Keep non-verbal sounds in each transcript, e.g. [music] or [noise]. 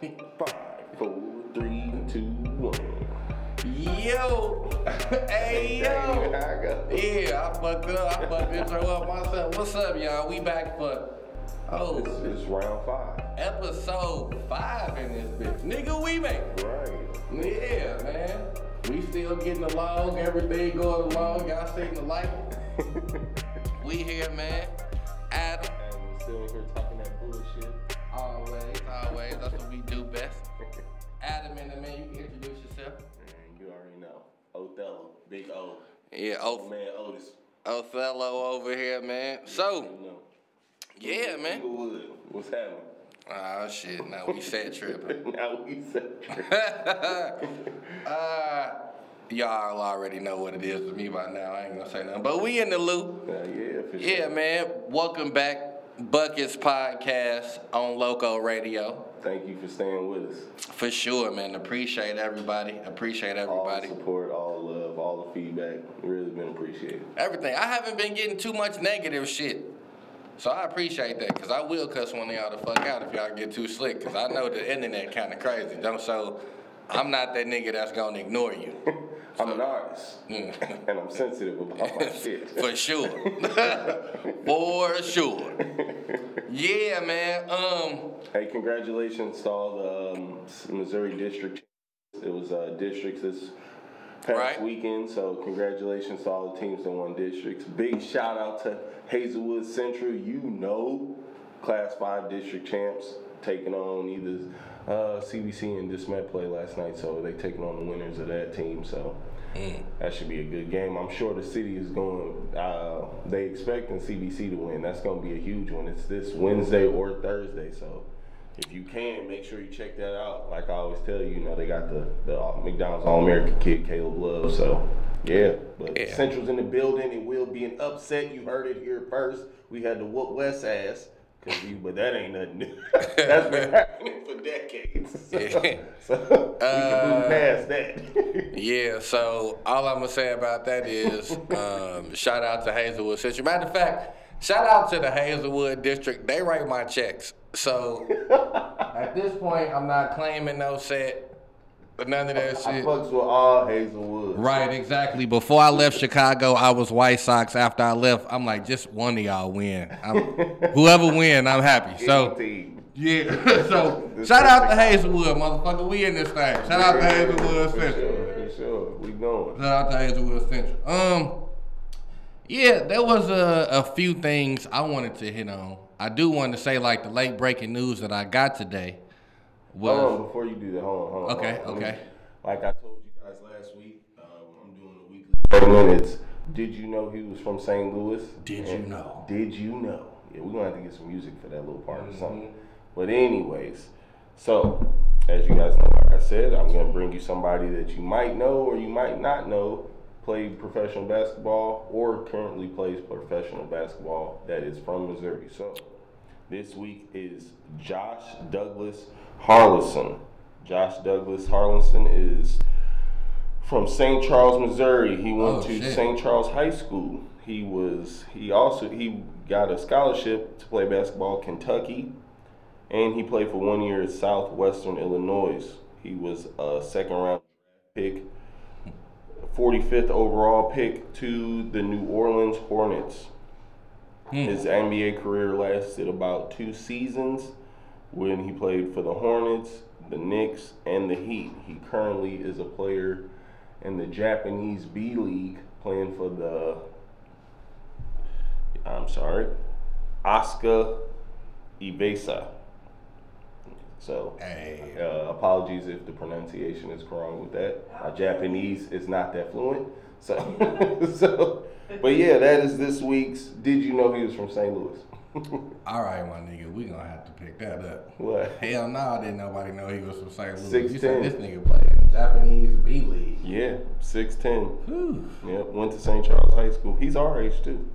Five, four, three, two, one. Yo, [laughs] hey yo. [laughs] Yeah, I fucked up. I fucked this show up myself. What's up, y'all? We back for oh It's, round five. episode five in this bitch. Nigga, we make. it. Right. Yeah, man. We still getting along. Everything going along. Y'all seeing the light. [laughs] We here, man. Othello. Big O. Yeah, oh, man, Otis. Othello over here, man. So, yeah, man. Inglewood. What's happening? Oh shit, now we set tripping. [laughs] now we said [laughs] uh, y'all already know what it is with me by now. I ain't gonna say nothing. But we in the loop. Uh, yeah, for sure. Yeah, man. Welcome back. Buckets Podcast on Loco Radio. Thank you for staying with us. For sure, man. Appreciate everybody. Appreciate everybody. All support, all the love, all the feedback. Really been appreciated. Everything. I haven't been getting too much negative shit. So I appreciate that, because I will cuss one of y'all the fuck out if y'all get too slick, because I know the internet kind of crazy. Don't So I'm not that nigga that's going to ignore you. [laughs] I'm an artist, Mm. and I'm sensitive about my shit. For sure. For sure. Yeah, man. Um, Hey, congratulations to all the um, Missouri district. It was uh, districts this past Right. weekend, so congratulations to all the teams that won districts. Big shout out to Hazelwood Central. You know, Class Five district champs taking on either uh, CBC and De Smet play last night, so they taking on the winners of that team. So. That should be a good game. I'm sure the city is going. Uh, they expecting CBC to win. That's going to be a huge one. It's this Wednesday or Thursday. So if you can, make sure you check that out. Like I always tell you, you know they got the the McDonald's All American kid Caleb Love. So yeah, but Yeah. Central's in the building. It will be an upset. You heard it here first. We had to whoop West ass. Cause you, but that ain't nothing new. [laughs] That's been happening decades. So, [laughs] Yeah. so [laughs] we can move past that. [laughs] yeah, so all I'm going to say about that is um, shout out to Hazelwood Central. Matter of fact, shout out to the Hazelwood District. They write my checks. So at this point, I'm not claiming no set, but none of that I shit. fucks with all Hazelwood. Right, exactly. Before I left Chicago, I was White Sox. After I left, I'm like, just one of y'all win. I'm, whoever win, I'm happy. So, team. Yeah. [laughs] so, shout out to Hazelwood, motherfucker. We in this thing. Shout out to Hazelwood For Central. sure, for sure. We going. Shout out to Hazelwood Central. Um, yeah, there was a, a few things I wanted to hit on. I do want to say, like, the late breaking news that I got today was. Hold on, before you do that, hold on, hold on. Okay, hold on. Okay. Like I told you guys last week, um, I'm doing a weekly segment. It's Did you know he was from St. Louis? Did you know? Did you know? Yeah, we're gonna have to get some music for that little part Mm-hmm. or something. But anyways, so as you guys know, like I said, I'm gonna bring you somebody that you might know or you might not know played professional basketball or currently plays professional basketball that is from Missouri. So this week is Josh Douglas Harrellson. Josh Douglas Harrellson is from St. Charles, Missouri. He went Oh, to. St. Charles High School. He was he also he got a scholarship to play basketball Kentucky, and he played for one year at Southwestern Illinois. He was a second round pick, 45th overall pick to the New Orleans Hornets. Hmm. His NBA career lasted about two seasons when he played for the Hornets, the Knicks, and the Heat. He currently is a player in the Japanese B League playing for the I'm sorry, Asuka Ibasa. So, Hey. uh, apologies if the pronunciation is wrong with that. My Japanese is not that fluent. So, [laughs] so, but yeah, that is this week's. Did you know he was from St. Louis? [laughs] All right, my nigga, we gonna have to pick that up. what? Hell no, I didn't nobody know he was from St. Louis. You 6'10". said this nigga played Japanese B League. Yeah, six ten. Yep, went to St. Charles High School. He's our age too.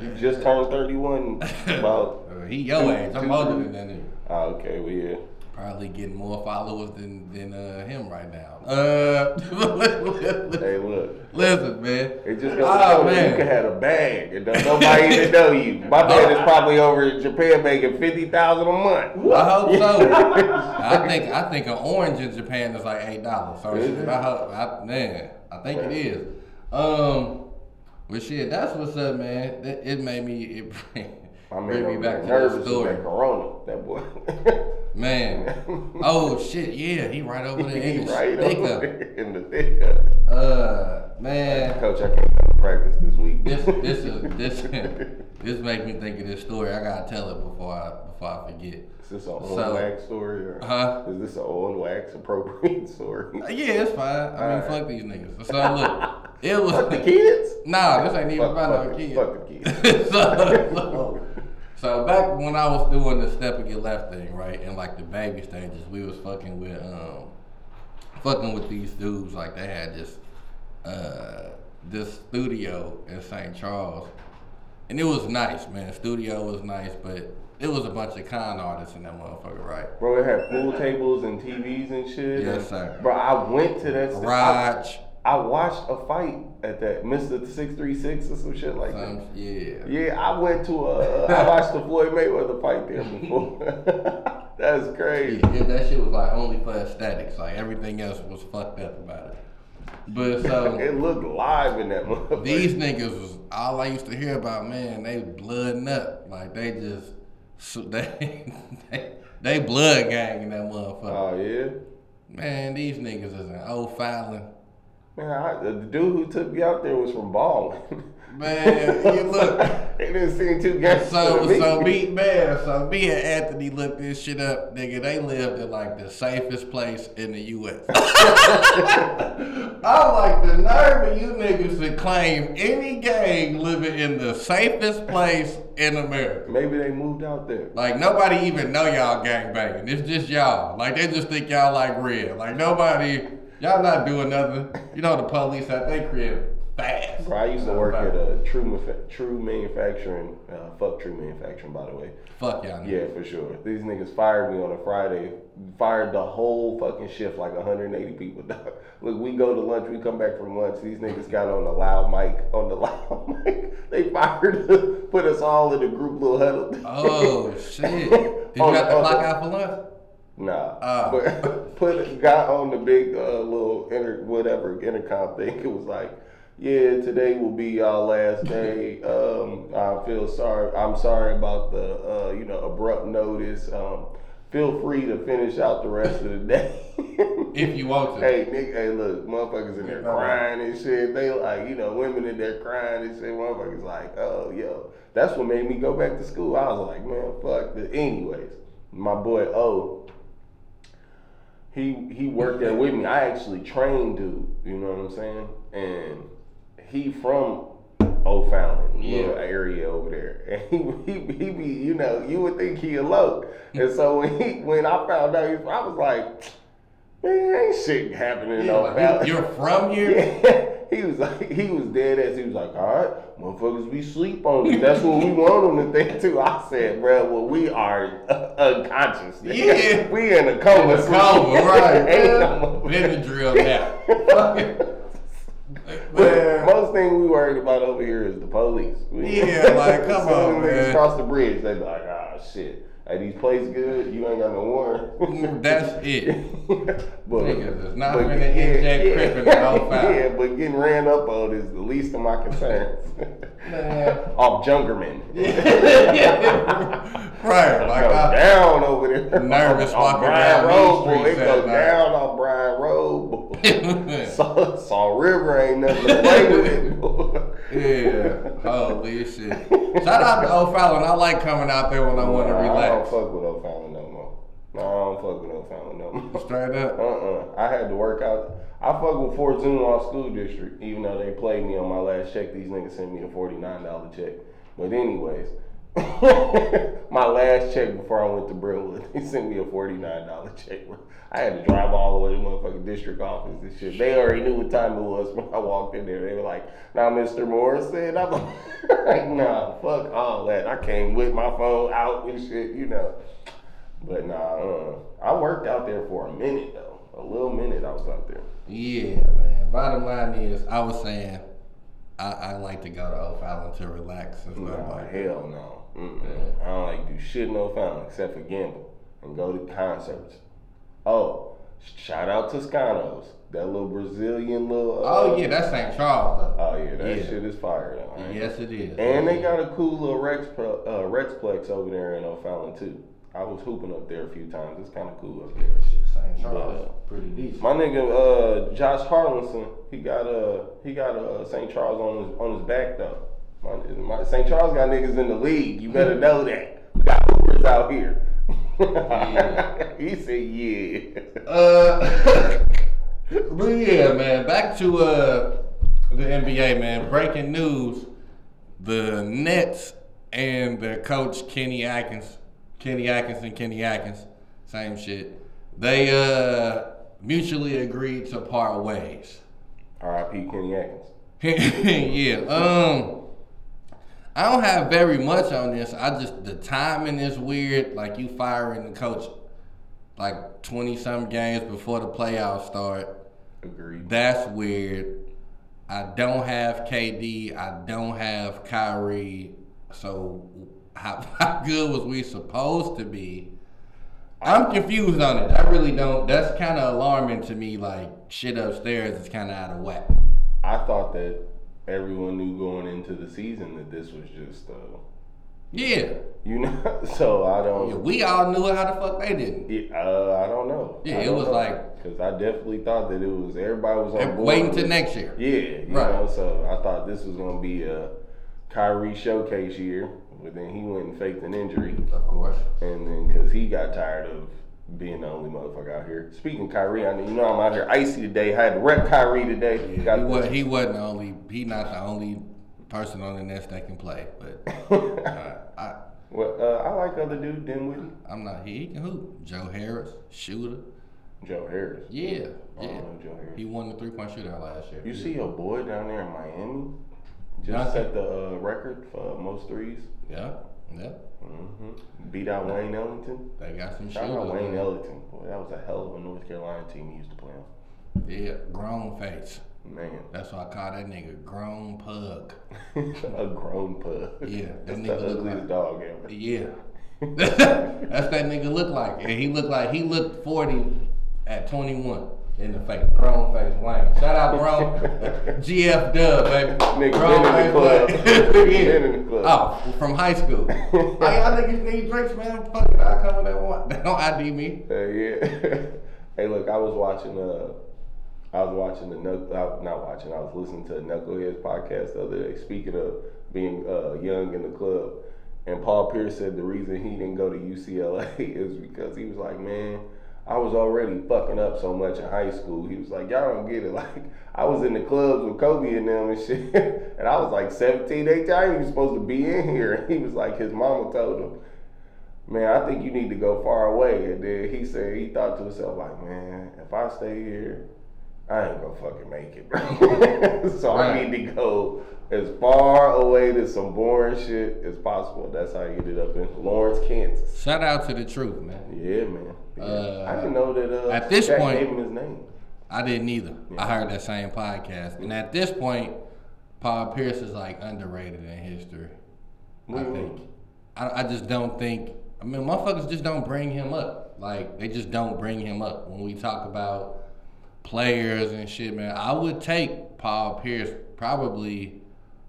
He just turned thirty one. [laughs] About Uh, he your age. I'm older than that nigga. Ah, okay, well yeah. Probably getting more followers than than uh, him right now. Uh, [laughs] Hey, look. listen, man. It just goes Oh, to man. you can have a bag and don't nobody even know you. My [laughs] dad is probably over in Japan making fifty thousand a month. I hope so. [laughs] I think I think an orange in Japan is like eight dollars. So shit. I hope, I, man, I think it is. Um, but shit, that's what's up, man. That, it made me it I mean, bring me I'm back to nervous that story, Corona, that boy. [laughs] man. Oh shit, yeah, he right over there in the right thick over of it. there in the thick of it. Uh, man. Coach, I can't come to practice this week. This this is [laughs] this this make me think of this story. I gotta tell it before I before I forget. Is this an So- on wax story or Huh? is this an on wax appropriate [laughs] story? Uh, Yeah, it's fine. I mean, Alright. fuck these niggas. So look, it was Fuck the kids. Nah, this ain't even about no kids. fuck the kids. so, so, so back when I was doing the step and get left thing, right, and like the baby stages, we was fucking with um, fucking with these dudes. Like they had this uh this studio in St. Charles, and it was nice, man. The studio was nice, but it was a bunch of con artists in that motherfucker, right? Bro, it had pool tables and TVs and shit. Yes, sir. Bro, I went to that. st- I, watched a fight at that Mr. Six Three Six or some shit like some, that. yeah. Yeah, I went to a. I watched the Floyd Mayweather fight there [laughs] before. [laughs] That's crazy. Yeah, that shit was like only for aesthetics. Like everything else was fucked up about it. But so [laughs] It looked live in that motherfucker. these niggas was all I used to hear about. Man, they blooding up. Like they just they they, they blood gang in that motherfucker. Oh yeah. Man, these niggas is an O'Fallon. Man, I, the dude who took me out there was from Baldwin. [laughs] Man, you look. [laughs] they didn't see two guys. So [laughs] so me man, so me and Anthony looked this shit up, nigga. They lived in like the safest place in the U.S. I'm like the nerve of you niggas to claim any gang living in the safest place in America. Maybe they moved out there. Like nobody even know y'all gang banging. It's just y'all. Like they just think y'all like red. Like nobody, y'all not doing nothing. You know the police at they crib fast. Bro, I used to work at a True True Manufacturing. Uh, fuck True Manufacturing, by the way. Fuck y'all. niggas. Yeah, for sure. These niggas fired me on a Friday. Fired the whole fucking shift, like 180 people. Look, we go to lunch. We come back from lunch. These niggas got on the loud mic. On the [laughs] loud mic, they fired. us, [laughs] Put us all in a group little huddle. Oh [laughs] shit! Did you have the- to clock out for lunch? Nah, Oh. but [laughs] put got on the big uh, little inter whatever intercom thing. It was like, yeah, today will be our last day. [laughs] Um, I feel sorry. I'm sorry about the uh, you know abrupt notice. Um, feel free to finish out the rest of the day. [laughs] If you want to. Hey, nigga, hey, look, motherfuckers in there crying and shit. They like, you know, women in there crying and shit. Motherfuckers like, oh, yo. That's what made me go back to school. I was like, man, fuck this. Anyways, my boy O, he he worked there with me. I actually trained dude, you know what I'm saying? And he from O'Fallon, little Yeah. area over there. [laughs] And he, he, he be, you know, you would think he a low. and so when he, when I found out, he, I was like, man, ain't shit happening in Yeah, like, O'Fallon. you- you're from here. [laughs] Yeah, he was like, [laughs] he was dead as he was like, all right, motherfuckers, we sleep on you. That's what we want them to think too. I said, bro, well, we are [laughs] unconscious. Yeah. we in a coma. The coma, [laughs] right? Ain't no man. Benadryl now. Fucking- But most thing we worried about over here is the police. We- Yeah, like, come So on, man. Cross the bridge, they be like, ah, shit. Hey, these plays good. You ain't got no warrant. That's it. [laughs] but, Niggas not finna inject crip in the whole. Yeah, but getting ran up on is the least of my concerns. [laughs] [laughs] Off Jungermann. right, like go I, down over there. Nervous on, walking Bryan down Road, boy. It go down on Bryan Road. Saw, Saw River ain't nothing to play with, boy. Yeah, holy shit. Shout out to O'Fallon. I like coming out there when I want to relax. I don't fuck with O'Fallon no more. No, I don't fuck with O'Fallon no more. Straight up. Uh-uh. I had to work out. I fuck with Fort Zumwalt School District, even though they played me on my last check. These niggas sent me a $49 check. But anyways, [laughs] my last check before I went to Brentwood, [laughs] they sent me a $49 check. I had to drive all the way to the motherfucking district office and shit. They already knew what time it was when I walked in there. They were like, now Mr. Morrison. I'm [laughs] like, nah, fuck all that. I came with my phone out and shit, you know. But nah, uh, I worked out there for a minute though. A little minute I was out there. Yeah, man. Bottom line is, I was saying, I, I like to go to O'Fallon to relax and stuff Nah, like hell no. Mm-mm. I don't like do shit no fountain except for gamble and go to concerts. Oh, shout out to Scanos. That little Brazilian little. uh, Oh yeah, that's St. Charles though. Oh yeah, that Yeah. shit is fire though. I ain't yes, it is. And they got a cool little Rex uh, Rec-Plex over there in O'Fallon too. I was hooping up there a few times. It's kind of cool up there. Shit, St. Charles, Yeah. pretty decent. My nigga uh, Josh Harrellson, he got uh he got uh, St. Charles on his on his back though. My, my St. Charles got niggas in the league. You better know that. We got hoopers out here. Yeah. [laughs] he said yeah. Uh, [laughs] but yeah, man. Back to uh the NBA, man. Breaking news: the Nets and their coach Kenny Atkins, Kenny Atkinson, Kenny Atkins, same shit. They uh mutually agreed to part ways. R.I.P. Kenny Atkins. [laughs] yeah. Um. I don't have very much on this. I just the timing is weird. Like you firing the coach like twenty some games before the playoffs start. Agreed. That's weird. I don't have KD. I don't have Kyrie. So how, [laughs] how good was we supposed to be? I'm confused on it. I really don't. That's kind of alarming to me. Like shit upstairs is kind of out of whack. I thought that everyone knew going into the season that this was just uh Yeah. you know [laughs] so I don't Yeah, we all knew it. How the fuck they didn't? Yeah, uh, I don't know. Yeah, it don't was know. like- because I definitely thought that it was everybody was on waiting till next year. Yeah, you Right. know, so I thought this was gonna be a Kyrie showcase year, but then he went and faked an injury, Of course. and then because he got tired of being the only motherfucker out here. Speaking of Kyrie, I mean, you know I'm out here icy today. I had to rep Kyrie today. Yeah, he the- was. He wasn't the only. He not the only person on the Nets that can play. But [laughs] uh, I, well, uh, I like other dude Dinwiddie, I'm not. He, he can hoop. Joe Harris, shooter. Joe Harris. Yeah, I yeah. Joe Harris. He won the three point shootout last year. You see a boy down there in Miami just set the uh, record for most threes. Yeah, yeah. Hmm Beat out Wayne Ellington. They got some Shout out. Wayne man. Ellington. Boy, that was a hell of a North Carolina team he used to play on. Yeah, grown face. Man, That's why I call that nigga grown pug. [laughs] a grown pug. Yeah, that That's nigga the look ugliest like- dog ever. Yeah. [laughs] [laughs] That's that nigga look like. And he looked like he looked 40 at 21 in the face. Grown face Wayne. Shout out grown GF [laughs] Dub, baby. Nigga Grown [laughs] been in the club. Wayne. Nigga yeah. been in the club. Oh, from high school. [laughs] hey, y'all niggas need drinks, man. Fuck it, I'll come with that one. They don't ID me. Uh, yeah. hey, look, I was watching. Uh, I was watching the Knuck- uh, not watching. I was listening to a Knuckleheads podcast the other day. Speaking of being uh, young in the club, and Paul Pierce said the reason he didn't go to UCLA is because he was like, man. I was already fucking up so much in high school. He was like, y'all don't get it. [laughs] Like, I was in the clubs with Kobe and them and shit. [laughs] and I was like 17, 18. I ain't even supposed to be in here. And [laughs] he was like, his mama told him, man, I think you need to go far away. And then he said, he thought to himself, like, man, if I stay here, I ain't gonna fucking make it, bro. so I need to go as far away to some boring shit as possible. That's how I ended up in Lawrence, Kansas. Shout out to the truth, man. Yeah, man. Yeah. Uh, I didn't know that uh, at this Shaq point- gave him his name. I didn't either. I heard that same podcast. And at this point, Paul Pierce is like underrated in history. What I think. I, I just don't think. I mean, motherfuckers just don't bring him up. Like they just don't bring him up when we talk about players and shit, man. I would take Paul Pierce probably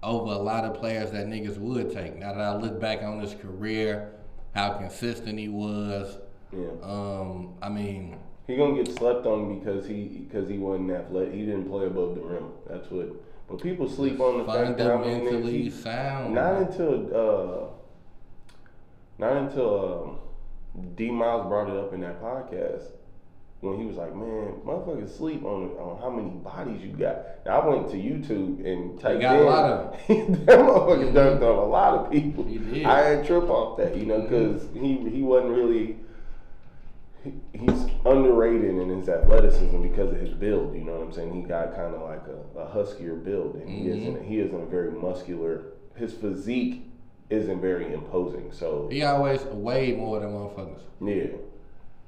over a lot of players that niggas would take. Now that I look back on his career, how consistent he was. Yeah. Um, I mean, He gonna get slept on because he because he wasn't athletic. He didn't play above the rim. That's what. But people sleep on the fact that I mean, he- sound. Not until uh, not until um, D Miles brought it up in that podcast when he was like, "Man, motherfuckers sleep on on how many bodies you got." Now I went to YouTube and typed got a lot of [laughs] that motherfucker dunked on a lot of people. He did. I ain't trip off that, you know, because he he wasn't really. he- He's underrated in his athleticism because of his build. You know what I'm saying? He got kind of like a, a huskier build, and he Mhm. isn't he isn't a very muscular. His physique isn't very imposing. So he always weighed more than motherfuckers. yeah,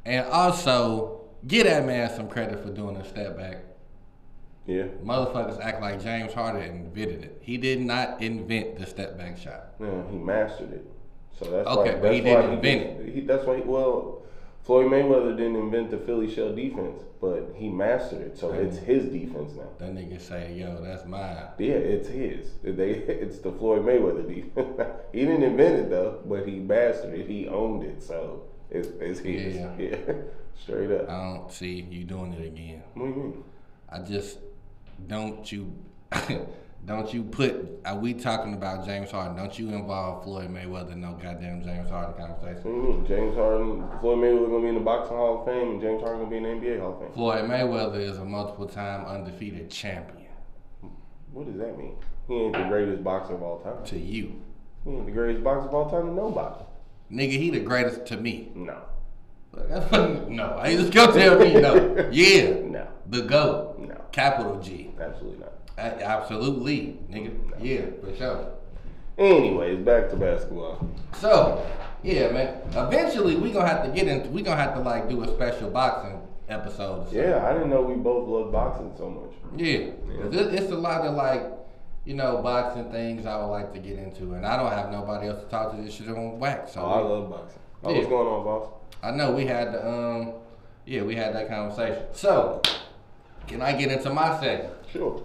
And also, give that man some credit for doing a step back. Yeah. Motherfuckers act like James Harden invented it. He did not invent the step back shot. Yeah, he mastered it. So that's Okay, why, but he that's why didn't invent it. He, that's why. He, well, Floyd Mayweather didn't invent the Philly shell defense, but he mastered it. So it's his defense now. That nigga say, yo, that's mine. Yeah, it's his. They, [laughs] it's the Floyd Mayweather defense. [laughs] he didn't invent it though, but he mastered it. He owned it. So it's, it's his. Yeah. [laughs] Yeah. Straight up. I don't see you doing it again. what do you mean? I just don't you [laughs] don't you put are we talking about James Harden? Don't you involve Floyd Mayweather in no goddamn James Harden conversation. What do you mean? James Harden, Floyd Mayweather gonna be in the boxing Hall of Fame, and James Harden gonna be in the NBA Hall of Fame. Floyd Mayweather is a multiple time undefeated champion What does that mean? He ain't the greatest boxer of all time. to you. He ain't the greatest boxer of all time to nobody. Nigga, he the greatest to me. No. [laughs] no, I just go tell me no. [laughs] Yeah. No. The GOAT. No. Capital G. Absolutely not. Absolutely, nigga. Yeah, for sure. Anyways, back to basketball. So, yeah, man. Eventually, we gonna have to get into. We gonna have to like do a special boxing episode. Yeah, I didn't know we both love boxing so much. Yeah, it- it's a lot of like, you know, boxing things I would like to get into, and I don't have nobody else to talk to this shit on wax. So Oh, I love boxing. Oh, what's going on, boss? I know we had the um, yeah, we had that conversation. So, can I get into my segment? Sure.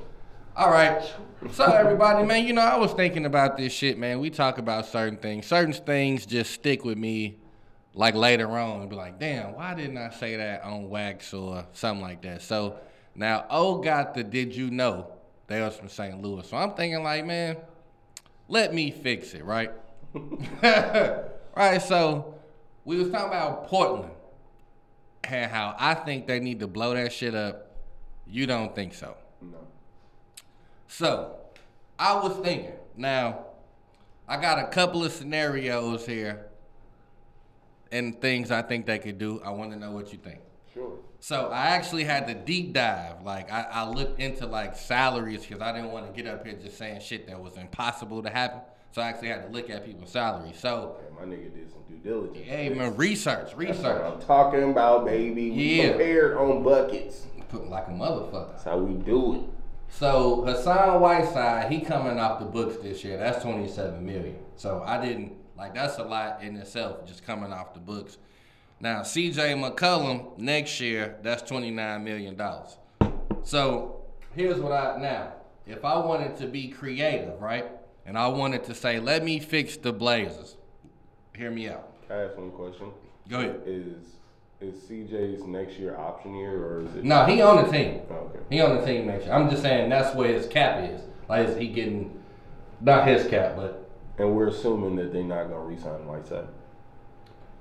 All right. So everybody, man, you know, I was thinking about this shit, man. We talk about certain things. Certain things just stick with me like later on and be like, damn, why didn't I say that on wax or something like that? So now O got the did you know? They was from St. Louis. So I'm thinking like, man, let me fix it, right? [laughs] right, so we was talking about Portland and how I think they need to blow that shit up. You don't think so. No. So, I was thinking. Now, I got a couple of scenarios here and things I think they could do. I want to know what you think. Sure. So, I actually had to deep dive. Like, I, I looked into like salaries because I didn't want to get up here just saying shit that was impossible to happen. So, I actually had to look at people's salaries. So, Okay, my nigga did some due diligence. hey man, research, That's what research. I'm talking about, baby. We Yeah. compared on buckets. Put like a motherfucker. That's how we do it. So Hassan Whiteside, he coming off the books this year. That's twenty seven million. So I didn't like that's a lot in itself, just coming off the books. Now CJ McCollum next year, that's twenty nine million dollars. So here's what I now, if I wanted to be creative, right, and I wanted to say, let me fix the Blazers. Hear me out. Can I ask one question? Go ahead. Is is CJ's next year option year or is it? No, he on the team. Okay. He on the team next year. I'm just saying that's where his cap is. Like is he getting not his cap, but And we're assuming that they're not gonna re-sign Whiteside.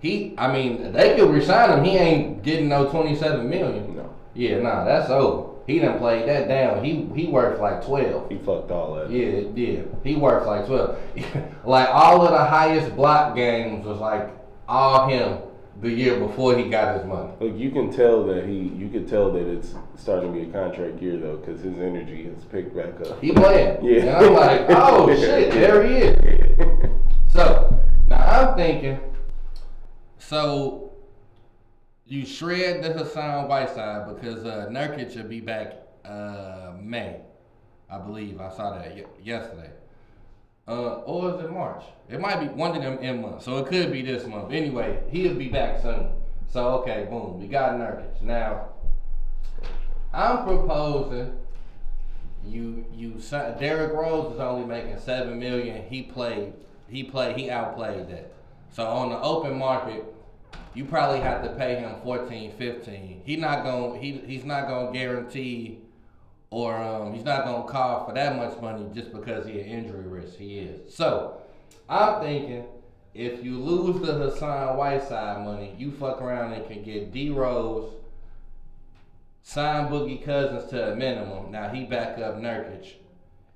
He, I mean, they could resign him. He ain't getting no twenty seven million. No. Yeah, nah, that's over. He done played that down. He he worth like twelve. He fucked all that. Yeah, yeah. He worth like twelve. [laughs] like all of the highest block games was like all him the year before he got his money. Look, you can tell that he, you can tell that it's starting to be a contract year though, because his energy has picked back up. He playing. [laughs] Yeah. And I'm like, oh shit, there he is. [laughs] So now I'm thinking, so you shred the Hassan Whiteside because uh, Nurkic will be back uh, May, I believe. I saw that y- yesterday. Uh, or is it March? It might be one of them in months, so it could be this month. Anyway, he'll be back soon. So okay, boom, we got Nurkic. Now, I'm proposing you you Derrick Rose is only making seven million. He played he played he outplayed that. So on the open market, you probably have to pay him 14, 15. He not going he he's not gonna guarantee or um, he's not gonna call for that much money just because he an injury risk. He is. So I'm thinking if you lose the Hassan Whiteside money, you fuck around and can get D Rose sign Boogie Cousins to a minimum. Now he back up Nurkic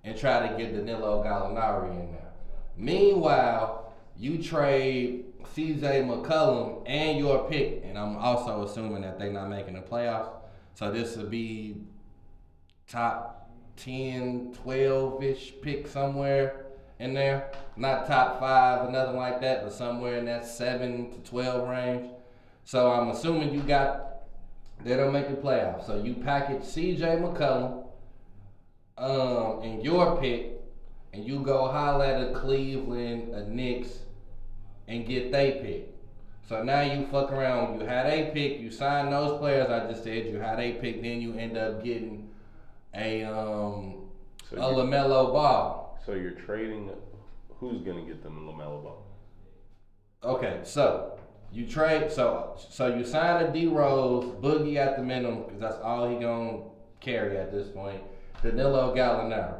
and try to get Danilo Gallinari in there. Meanwhile, you trade CJ McCollum and your pick, and I'm also assuming that they're not making the playoffs. So this would be top 10, 12 ish pick somewhere in there. Not top five or nothing like that, but somewhere in that 7 to 12 range. So I'm assuming you got they don't make the playoffs. So you package C.J. McCollum, um, and your pick, and you go holler at a Cleveland, a Knicks, and get they pick. So now you fuck around. You had a pick. You sign those players I just said. You had a pick. Then you end up getting a um So a Lamelo Ball. So you're trading. Who's gonna get them Lamelo Ball? Okay, so you trade. So so you sign a D Rose Boogie at the minimum because that's all he gonna carry at this point. Danilo Gallinari.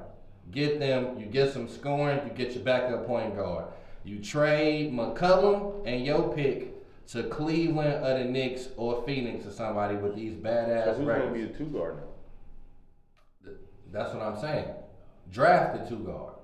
Get them. You get some scoring. You get your backup point guard. You trade McCollum and your pick to Cleveland or the Knicks or Phoenix or somebody with these So badass who's gonna be records. the two guard now? That's what I'm saying. Draft the two guard.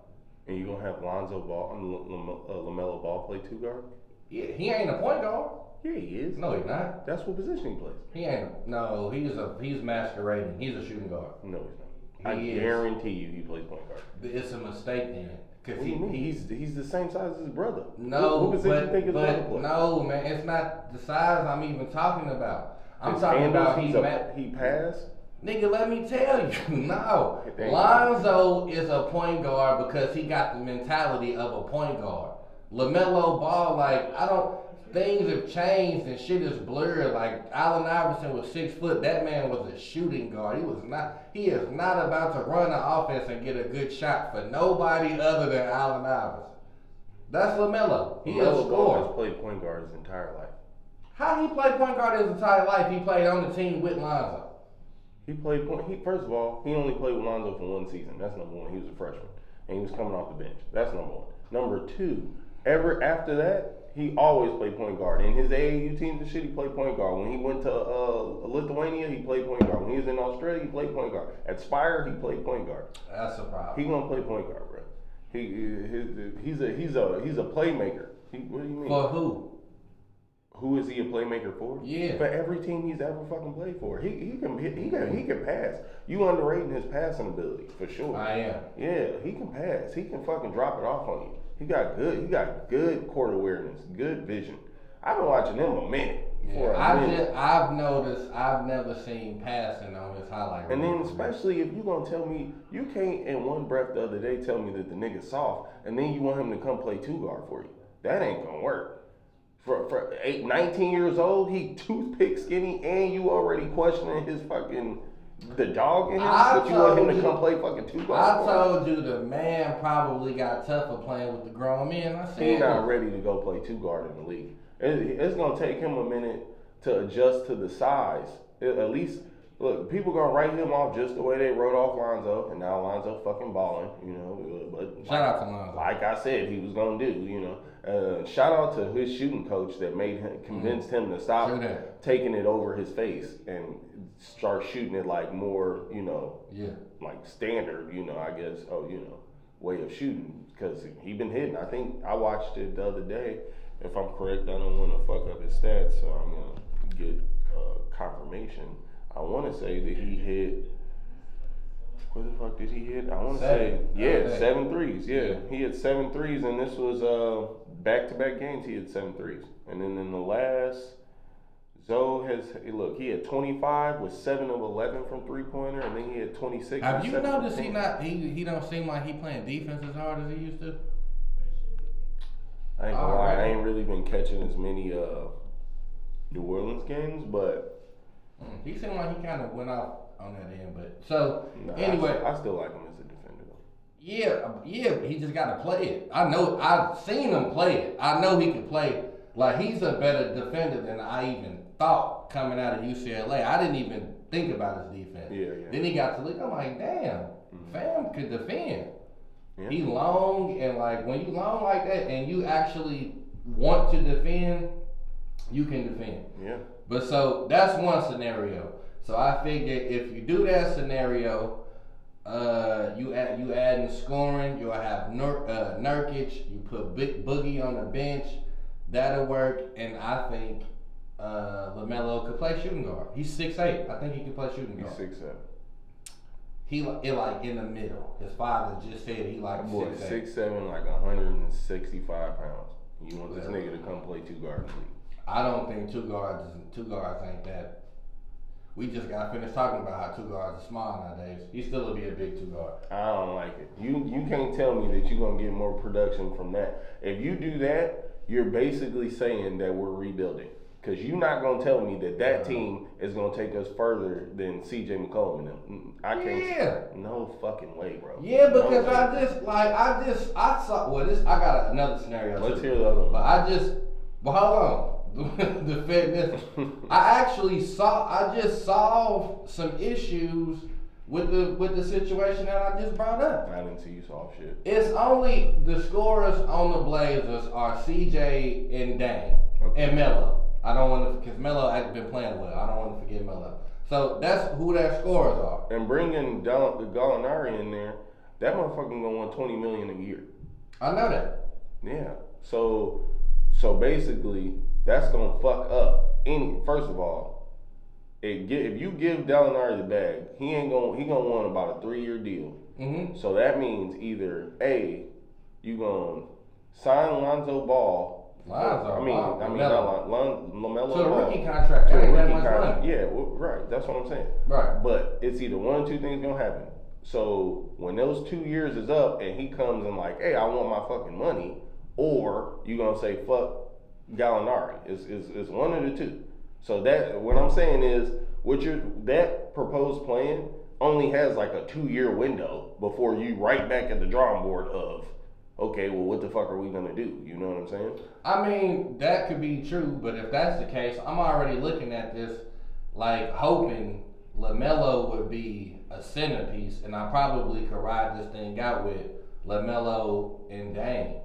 And you gonna have Lonzo Ball Lam- uh, Lamelo Ball play two guard? Yeah, he ain't a point guard. Yeah, he is. No, he's not. That's what position he plays. He ain't. No, he's a he's masquerading. He's a shooting guard. No, he's not. I is. guarantee you, he plays point guard. It's a mistake then, cause he? He's he's the same size as his brother. no, what position but, you think his brother no, man, it's not the size I'm even talking about. I'm His talking handles, about he's he's a, ma- he passed. Nigga, let me tell you, [laughs] no. Lonzo is a point guard because he got the mentality of a point guard. Lamelo Ball, like I don't. Things have changed and shit is blurred. Like Allen Iverson was six foot. That man was a shooting guard. He was not. He is not about to run the offense and get a good shot for nobody other than Allen Iverson. That's Lamelo. He is Lamelo has scorer. played point guard his entire life. How he played point guard his entire life? He played on the team with Lonzo. He played point. He first of all, he only played with Lonzo for one season. That's number one. He was a freshman, and he was coming off the bench. That's number one. Number two, ever after that, he always played point guard. In his AAU teams and shit, he played point guard. When he went to uh, Lithuania, he played point guard. When he was in Australia, he played point guard. At Spire, he played point guard. That's a problem. He gonna play point guard, bro. He, he he's a he's a he's a playmaker. He, what do you mean? For who? Who is he a playmaker for? Yeah. For every team he's ever fucking played for. He he can he, he can he can pass. You underrating his passing ability for sure. I am. Yeah, he can pass. He can fucking drop it off on you. He got good. He got good court awareness, good vision. I've been watching him a minute. For a I've minute. just, I've noticed I've never seen passing on his highlight. And then especially if you gonna tell me you can't in one breath the other day tell me that the nigga's soft, and then you want him to come play two guard for you. That ain't gonna work. For for eight, 19 years old, he toothpick skinny, and you already questioning his fucking the dog in him, I but you want him to you- come play fucking two I told you the man probably got tougher playing with the grown men. I He's said not ready to go play two guard in the league. It, it's gonna take him a minute to adjust to the size. At at least, look, people gonna write him off just the way they wrote off Lonzo, and now Lonzo fucking balling, you know. Uh, but Shout out to Lonzo. like I said, he was gonna do, you know. Uh, shout out to his shooting coach that made him convinced him to stop taking it over his face and start shooting it like more, you know, Yeah. like standard, you know, I guess, oh, you know, way of shooting because he been hitting. I think I watched it the other day. If I'm correct, I don't want to fuck up his stats, so I'm gonna get uh, confirmation. I want to say that he hit. Where the fuck did he hit? I want to say, yeah, seven threes. Yeah, Yeah. he hit seven threes, and this was uh back-to-back games. He had seven threes, and then in the last. Zoe has look. He had 25 with seven of 11 from three pointer, and then he had 26. Have you noticed he not he he don't seem like he playing defense as hard as he used to? I ain't gonna lie, I ain't really been catching as many uh New Orleans games, but Mm, He seemed like he kind of went off on that end, but so nah, anyway, still- I, still like him as a defender. Yeah, um, yeah, he just got to play it. I know, I've seen him play it. I know he can play. Like he's a better defender than I even thought coming out of UCLA. I didn't even think about his defense. Yeah, yeah. Then he got to league. I'm like, damn, mm-hmm. fam could defend. Yeah. He long and like when you long like that and you actually want to defend, you can defend. Yeah, But so that's one scenario. So I figure if you do that scenario, uh, you add you adding scoring. You'll have Nur, uh, Nurkic. You put Big Boogie on the bench. That'll work. And I think uh, Lamelo could play shooting guard. He's six eight. I think he could play shooting guard. he's six seven. He it like in the middle. His father just said he like boy six seven, like 165 pounds. You want this nigga to come play two guard in the league? I don't think two guards two guards ain't that. We just got finished talking about how two guards are small nowadays. He still would be a big two guard. I don't like it. You you can't tell me that you're gonna get more production from that. If you do that, you're basically saying that we're rebuilding. Cause you're not gonna tell me that that team is gonna take us further than C.J. McCollum and them. Mm, I can't. Yeah. No fucking way, bro. Yeah, because way. I just like I just I saw well this I got another scenario. Let's too. hear the other one. But I just, but hold on. [laughs] Defend this. I actually saw. I just solved some issues with the with the situation that I just brought up. I didn't see you solve shit. It's only the scorers on the Blazers are CJ and Dame Okay. and Melo. I don't want to because Melo has been playing well. I don't want to forget Melo. So that's who their scorers are. And bringing Gal- the Gallinari in there, that motherfucker gonna want twenty million a year. I know that. Yeah. So so basically, that's gonna fuck up any. First of all, it get, if you give Gallinari the bag, he ain't gonna he gonna want about a three year deal. hmm So that means either a you gonna sign Lonzo Ball. Lonzo I mean, Ball, I mean, LaMelo. not Lon, Lamelo So the Ball. rookie contract. To That the ain't that rookie contract. Yeah, well, right. That's what I'm saying. Right. But it's either one or two things gonna happen. So when those two years is up and he comes and like, hey, I want my fucking money, or you gonna say fuck Gallinari. Is it's, it's one of the two. So that what I'm saying is what you that proposed plan only has like a two year window before you right back at the drawing board of okay, well what the fuck are we gonna do? You know what I'm saying? I mean, that could be true, but if that's the case, I'm already looking at this like hoping LaMelo would be a centerpiece, and I probably could ride this thing out with LaMelo and Dame.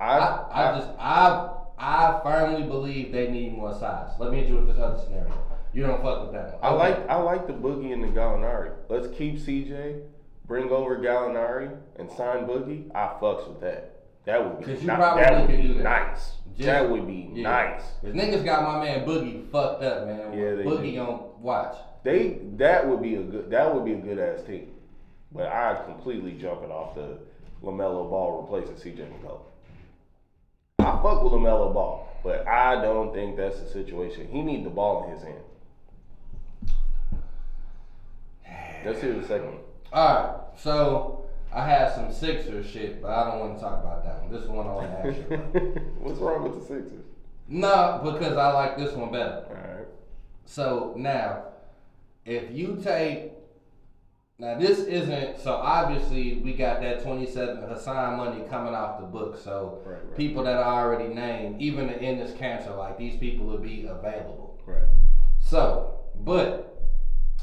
I I, I just, I, I firmly believe they need more size. Let me hit you with this other scenario. You don't fuck with that one. I Okay. like I like the Boogie and the Gallinari. Let's keep CJ, bring over Gallinari, and sign Boogie. I fucks with that. That would be 'Cause you ni- probably that would be do that. nice. Just- that would be Yeah. nice. Cause niggas got my man Boogie fucked up, man. Yeah, they Boogie do. on watch. They that would be a good that would be a good ass team. But I completely jumping off the Lamelo Ball replacing CJ McCollum. I fuck with Lamelo Ball, but I don't think that's the situation. He need the ball in his hand. Let's hear the second one. All right, so I have some Sixers shit, but I don't want to talk about that one. This one I want to ask you. [laughs] What's wrong with the Sixers? no, because I like this one better. All right. So now, if you take now this isn't so obviously we got that 27 Hassan money coming off the book. So Right, right. people that I already named, even the in this cancer, like these people will be available. Right. So, but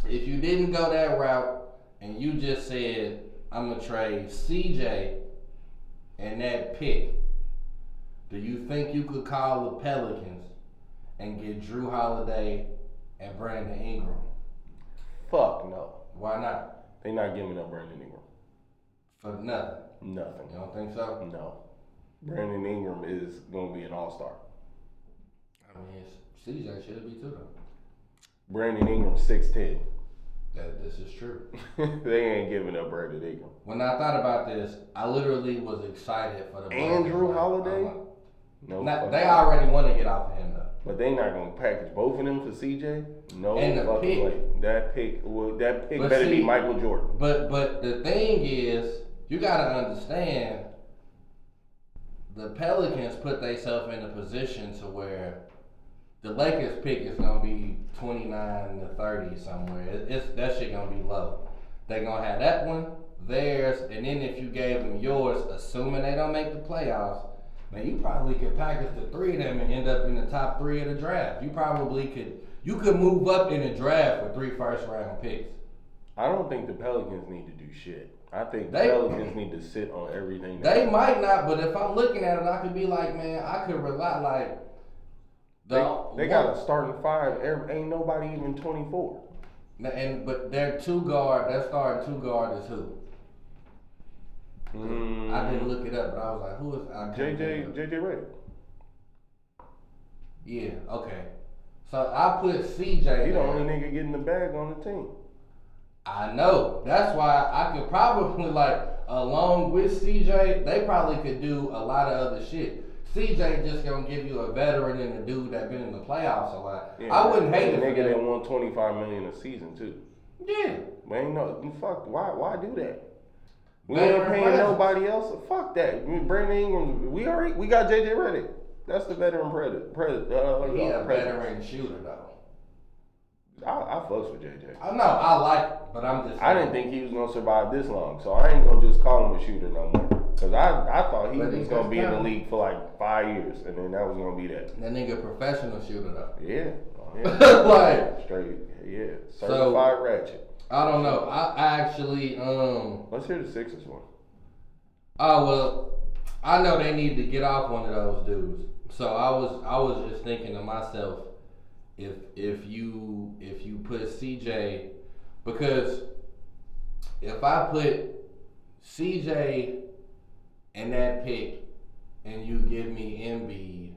if you didn't go that route and you just said, I'm gonna trade CJ and that pick, do you think you could call the Pelicans and get Jrue Holiday and Brandon Ingram? Fuck no. Why not? They not giving up Brandon Ingram. For nothing. Nothing. You don't think so? No. Brandon Ingram is gonna be an all star. I mean, it's- CJ should be too though. Brandon Ingram six ten. That this is true. [laughs] they ain't giving up Brandon Ingram. When I thought about this, I literally was excited for the And Blazers. Jrue Holiday? Like, No. Not, they already want to get off of him though. But they not gonna package both of them for CJ. No And the fucking pick. way. That pick. Well, that pick But better be Michael Jordan. But but the thing is, you gotta understand. The Pelicans put themselves in a position to where the Lakers pick is gonna be twenty nine to thirty somewhere. It, it's that shit gonna be low. They gonna have that one, theirs, and then if you gave them yours, assuming they don't make the playoffs, man, you probably could package the three of them and end up in the top three of the draft. You probably could. You could move up in the draft with three first round picks. I don't think the Pelicans need to do shit. I think the Pelicans need to sit on everything. They might not, but if I'm looking at it, I could be like, man, I could rely like they, the they got a starting five. Ain't nobody even twenty four. and but their two guard, their starting two guard is who? Mm, I didn't look it up, but I was like, who is I can't JJ JJ Redick. Yeah, okay. So I put CJ. He the only nigga getting the bag on the team. I know. That's why I could probably [laughs] like along with CJ, they probably could do a lot of other shit. CJ just gonna give you a veteran and a dude that been in the playoffs a lot. Yeah, I wouldn't hate it. for nigga that them. won twenty five million a season too. Yeah. Man, no, you fuck. Why? Why do that? We ain't paying presence. nobody else. Fuck that. We- Brandon Ingram. We already. We got JJ Redick. That's the veteran predator. Pred, uh, He a uh, president. veteran shooter though. I, I fucks with JJ. I know I like, but I'm just. I didn't think he was gonna survive this long, so I ain't gonna just call him a shooter no more. Cause I, I thought he But was gonna was be in the league for like five years, and then that was gonna be that. that nigga professional shooter though. Yeah. yeah. [laughs] Like- straight. Yeah. So- Certified ratchet. I don't know. I, I actually um. Let's hear the Sixers one. Oh well, I know they need to get off one of those dudes. So I was I was just thinking to myself, if if you if you put CJ, because if I put CJ in that pick and you give me Embiid,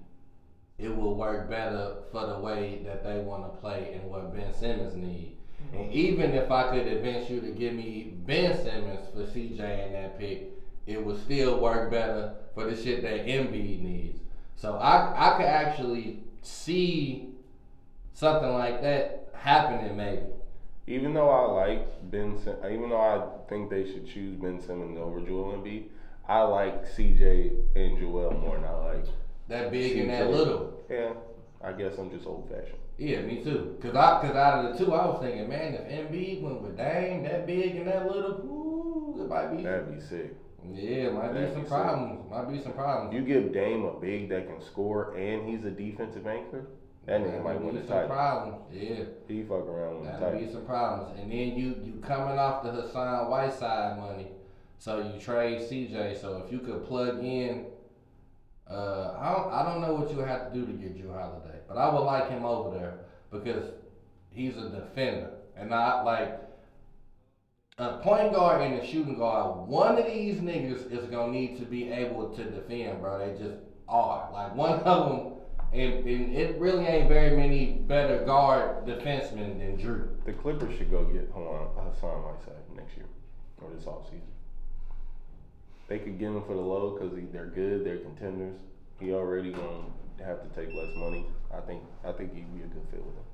it will work better for the way that they want to play and what Ben Simmons need. And even if I could convince you to give me Ben Simmons for CJ in that pick, it would still work better for the shit that Embiid needs. So I I could actually see something like that happening maybe. Even though I like Ben, Sim- even though I think they should choose Ben Simmons over Joel Embiid, I like CJ and Joel more than I like That big and that little. Yeah, I guess I'm just old fashioned. Yeah, me too. Cause I, cause out of the two, I was thinking, man, if Embiid went with Dame, that big and that little, ooh, it might be. That'd be sick. Yeah, might be That'd some be sick. problems. Might be some problems. You give Dame a big that can score and he's a defensive anchor, that nigga might That'd win be the some title. problems. Yeah, He fuck around with the that'd be title. some problems. And then you you coming off the Hassan Whiteside money, so you trade CJ. So if you could plug in, uh, I don't I don't know what you have to do to get Jrue Holiday, but I would like him over there because he's a defender and not like. A point guard and a shooting guard, one of these niggas is gonna need to be able to defend, bro. They just are. Like one of them, and, and it really ain't very many better guard defensemen than Jrue. The Clippers should go get Hassan Whiteside next year or this offseason. They could get him for the low because they're good, they're contenders. He already gonna have to take less money. I think I think he'd be a good fit with them.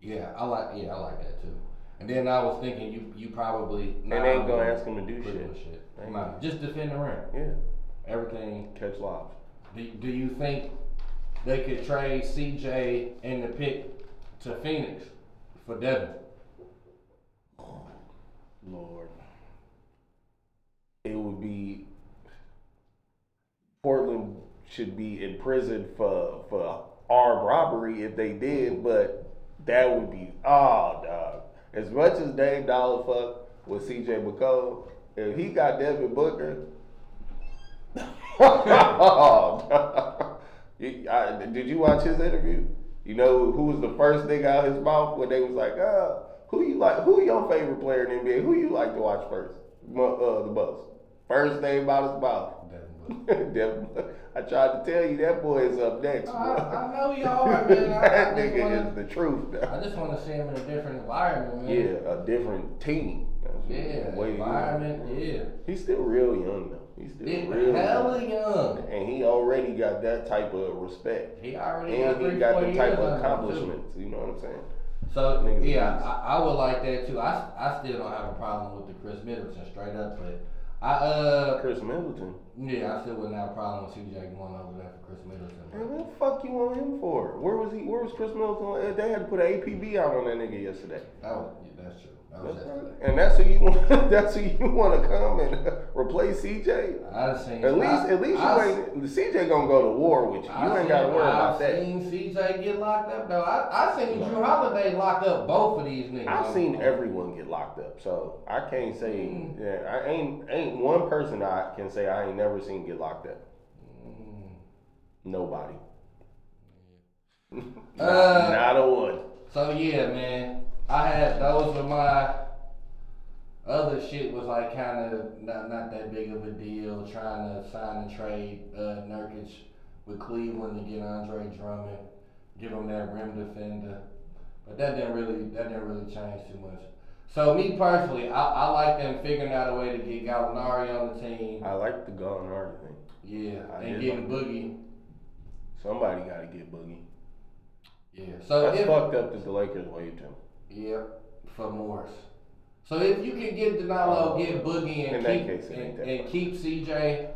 Yeah, I like. Yeah, I like that too. And then I was thinking you you probably And they ain't gonna ask him to do shit. shit. Just defend the rim. Yeah, Everything. catch lobs. Do, do you think they could trade CJ and the pick to Phoenix for Devin? Lord. It would be Portland should be in prison for for armed robbery if they did, but that would be oh dog. As much as Dame Dollar fuck with CJ McCollum, if he got Devin Booker, oh. [laughs] You- I- did you watch his interview? You know who was the first thing out his mouth when they was like, uh, who you like? Who your favorite player in NBA? Who you like to watch first? Uh, the most. First thing out his mouth. Devin [laughs] Booker. Devin- I tried to tell you that boy is up next. I, bro. I know you are, man. I, [laughs] I that just nigga wanna- is the truth. I just want to see him in a different environment, man. Yeah, a different team. That's Yeah, way he- environment, yeah. He's still real young though. He's still Yeah, real hella young. young. And he already got that type of respect. He already got And he got the type of under him, too. accomplishments. You know what I'm saying? So Niggas yeah. I, I would like that too. I, I still don't have a problem with the Khris Middleton straight up, but I uh Khris Middleton. Yeah, I still wouldn't have a problem with CJ going over there for Khris Middleton. Man, what the fuck you want him for? Where was he? Where was Khris Middleton? They had to put an APB out on that nigga yesterday. Oh, that was yeah, that's true. That was That's yesterday. right. And that's who you [laughs] want. That's who you want to come and [laughs] replace CJ. I seen At least, I, at least I, you ain't. CJ gonna go to war with you. You I ain't got to worry about that. seen CJ get locked up though. I I seen Jrue Holiday lock up both of these niggas. I've seen everyone get locked up, so I can't say. Mm. Yeah, I ain't ain't one person I can say I ain't never seen get locked up. Mm. Nobody. Uh, [laughs] Not a one. So yeah, man, I had those were my other shit was like kind of not not that big of a deal. Trying to sign and trade uh, Nurkic with Cleveland to get Andre Drummond, give him that rim defender, but that didn't really that didn't really change too much. So me personally, I, I like them figuring out a way to get Gallinari on the team. I like the Gallinari thing. Yeah, I and getting Boogie. Somebody got to get Boogie. Yeah. So That's fucked up that the Lakers waived him. Yeah for Morris. So if you can get Danilo, oh, get Boogie, and In that keep case, it ain't and, that and much. keep CJ,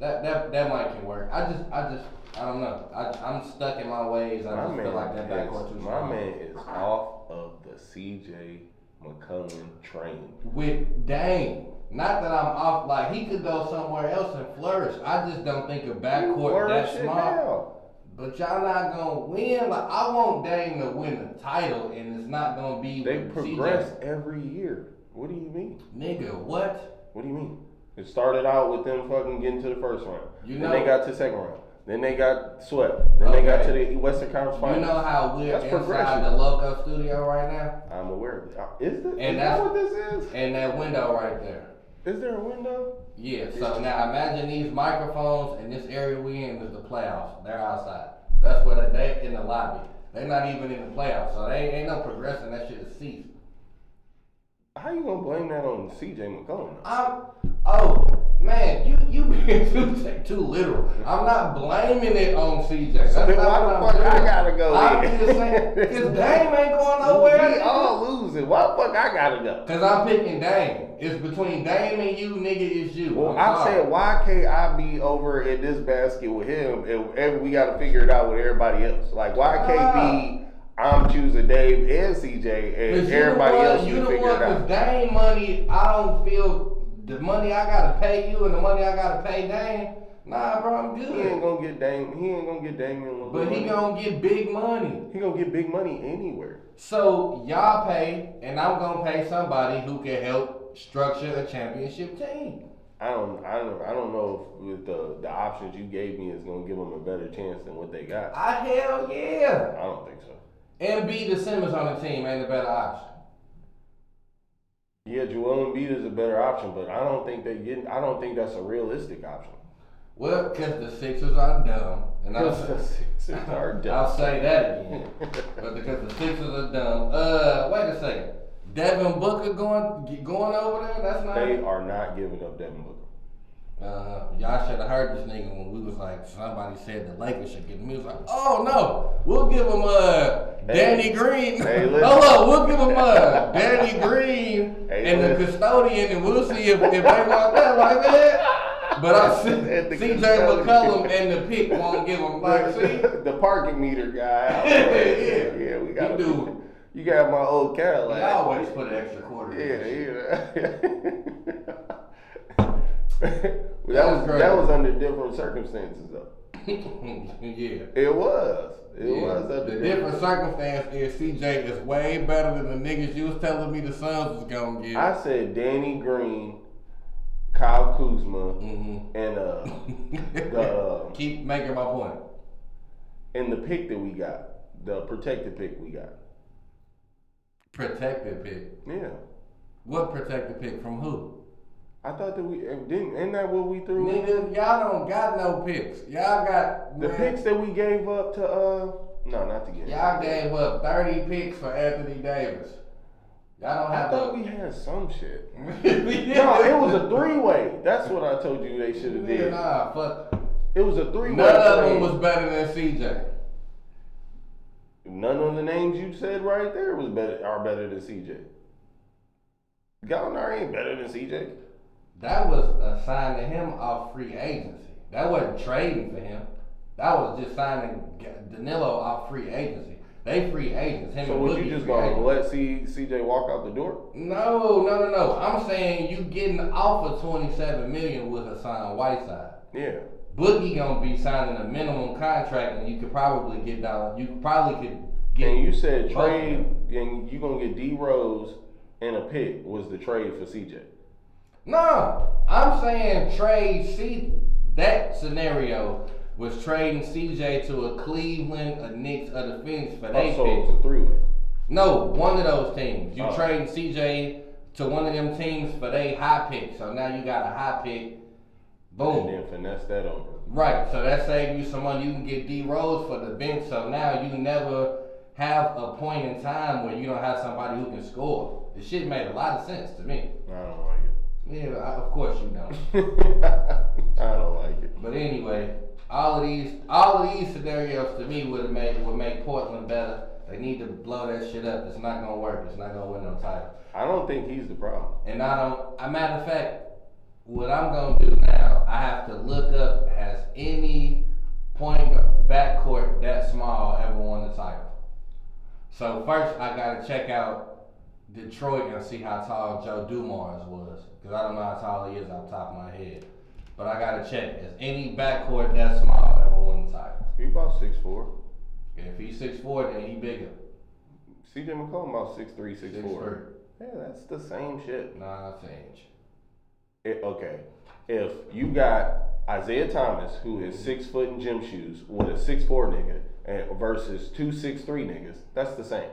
that that that might can work. I just I just I don't know. I I'm stuck in my ways. I My just man, feel like that backcourt too my strong. man is off of the CJ McCollum train. with Dame. Not that I'm off, like he could go somewhere else and flourish. I just don't think a backcourt that Flourish small. now. But y'all not gonna win. Like I want Dame to win the title, and it's not gonna be They progress every year. What do you mean? Nigga, what? What do you mean? It started out with them fucking getting to the first round. You know, then they got to the second round. Then they got swept. Then they got to the Western Conference Finals. You know how we're That's inside the Loco studio right now, I'm aware of it. Uh, Is, this, And is that what this is? and that window right there. Is there a window? Yeah. So now imagine these microphones and this area we in is the playoffs. They're outside. That's where they, they in the lobby. They're not even in the playoffs, so they ain't no progressing. That shit is ceased. How you gonna blame that on CJ McCollum? I'm oh man, you you [laughs] being too too literal. I'm not blaming it on CJ. That's So not why what the fuck I gotta go I'm in? just saying, [laughs] cause Dame ain't going nowhere. We all losing. Why the fuck I gotta go? Cause I'm picking Dame. It's between Dame and you, nigga. It's you. Well, I'm I said, why can't I be over in this basket with him and, and we got to figure it out with everybody else? Like, why can't be I'm choosing Dave and CJ and everybody one, else you can the one, it cause? Dame money, I don't feel the money I gotta pay you and the money I gotta pay Dame. Nah, bro, I'm good. He ain't gonna get Dame. He ain't gonna get Damian. But he money. gonna get big money. he gonna get big money anywhere. So y'all pay, and I'm gonna pay somebody who can help structure a championship team. I don't. I don't. I don't know if with the the options you gave me is gonna give them a better chance than what they got. I hell yeah. I don't think so. And B the Simmons on the team ain't a better option. Yeah, Joel Embiid is a better option, but I don't think they get. I don't think that's a realistic option. Well, cause the Sixers are dumb, and I'll Because the Sixers are [laughs] dumb. I'll say that again. but because the Sixers are dumb. Uh, wait a second. Devin Booker going going over there? That's not. They are not giving up Devin Booker. Uh, y'all should have heard this nigga when we was like, somebody said the Lakers should get him. He was like, oh no, we'll give him uh Danny Green. Hey, [laughs] listen. Hold up, we'll give him uh Danny [laughs] Green Hey, and the custodian, and we'll see if, if they want that. Like that. But I see And the CJ custodian. McCollum and the pick won't give him. Like, see, [laughs] the parking meter guy. Yeah, yeah. yeah. We got You do. You got my old Cadillac. I always put an extra quarter. in Yeah, this yeah. [laughs] that was great. that was under different circumstances though. [laughs] yeah. It was. It Yeah. was under The different circumstance is CJ is way better than the niggas you was telling me the Suns was gonna get. I said Danny Green, Kyle Kuzma, hmm and uh [laughs] the uh, Keep making my point. and the pick that we got, the protected pick we got. Protected pick. Yeah. What protected pick from who? I thought that we didn't. Isn't that what we threw? Nigga, y'all don't got no picks. Y'all got The man, picks that we gave up to uh no, not to get. Y'all gave up thirty picks for Anthony Davis. Y'all don't have. I thought to. we had some shit. [laughs] no, No, it was a three way. That's what I told you they should have did. nah, fuck. It was a three way. None of them was better than CJ. None of the names you said right there was better are better than CJ. Gallinari ain't better than CJ. That was assigned to him off free agency. That wasn't trading for him. That was just signing Danilo off free agency. They free agents. Him So Boogie you just gonna agents. let C, CJ walk out the door? No, no, no, no. I'm saying you getting off of 27 million with Hassan Whiteside. Yeah. Boogie gonna be signing a minimum contract, and you could probably get down. You probably could get. And you said trade, and you gonna get D Rose and a pick was the trade for CJ. No, I'm saying trade C. That scenario was trading CJ to a Cleveland, a Knicks, or the Phoenix for they Oh, so pick. it was a three way. No, one of those teams. You Oh. trading CJ to one of them teams for they high pick. So now you got a high pick. Boom. And then finesse that over. Right. So that saved you some money. You can get D Rose for the bench. So now you never have a point in time where you don't have somebody who can score. The shit made a lot of sense to me. I don't like Yeah, I, of course you don't. [laughs] I don't like it. But anyway, all of these all of these scenarios to me would make would make Portland better. They need to blow that shit up. It's not gonna work. It's not gonna win no title. I don't think he's the problem. And I don't. A matter of fact, what I'm gonna do now, I have to look up has any point backcourt that small ever won the title. So first, I gotta check out Detroit and see how tall Joe Dumars was, because I don't know how tall he is off the top of my head. But I gotta check. Has any backcourt that small ever won the title? He about six four. If he's six four, then he bigger. CJ McCollum about six three, six Six four. three. Yeah, that's the same shit. Nah, change. It, eh, okay, if you got Isiah Thomas, who is six foot in gym shoes, with a six four nigga, and versus two six three niggas, that's the same.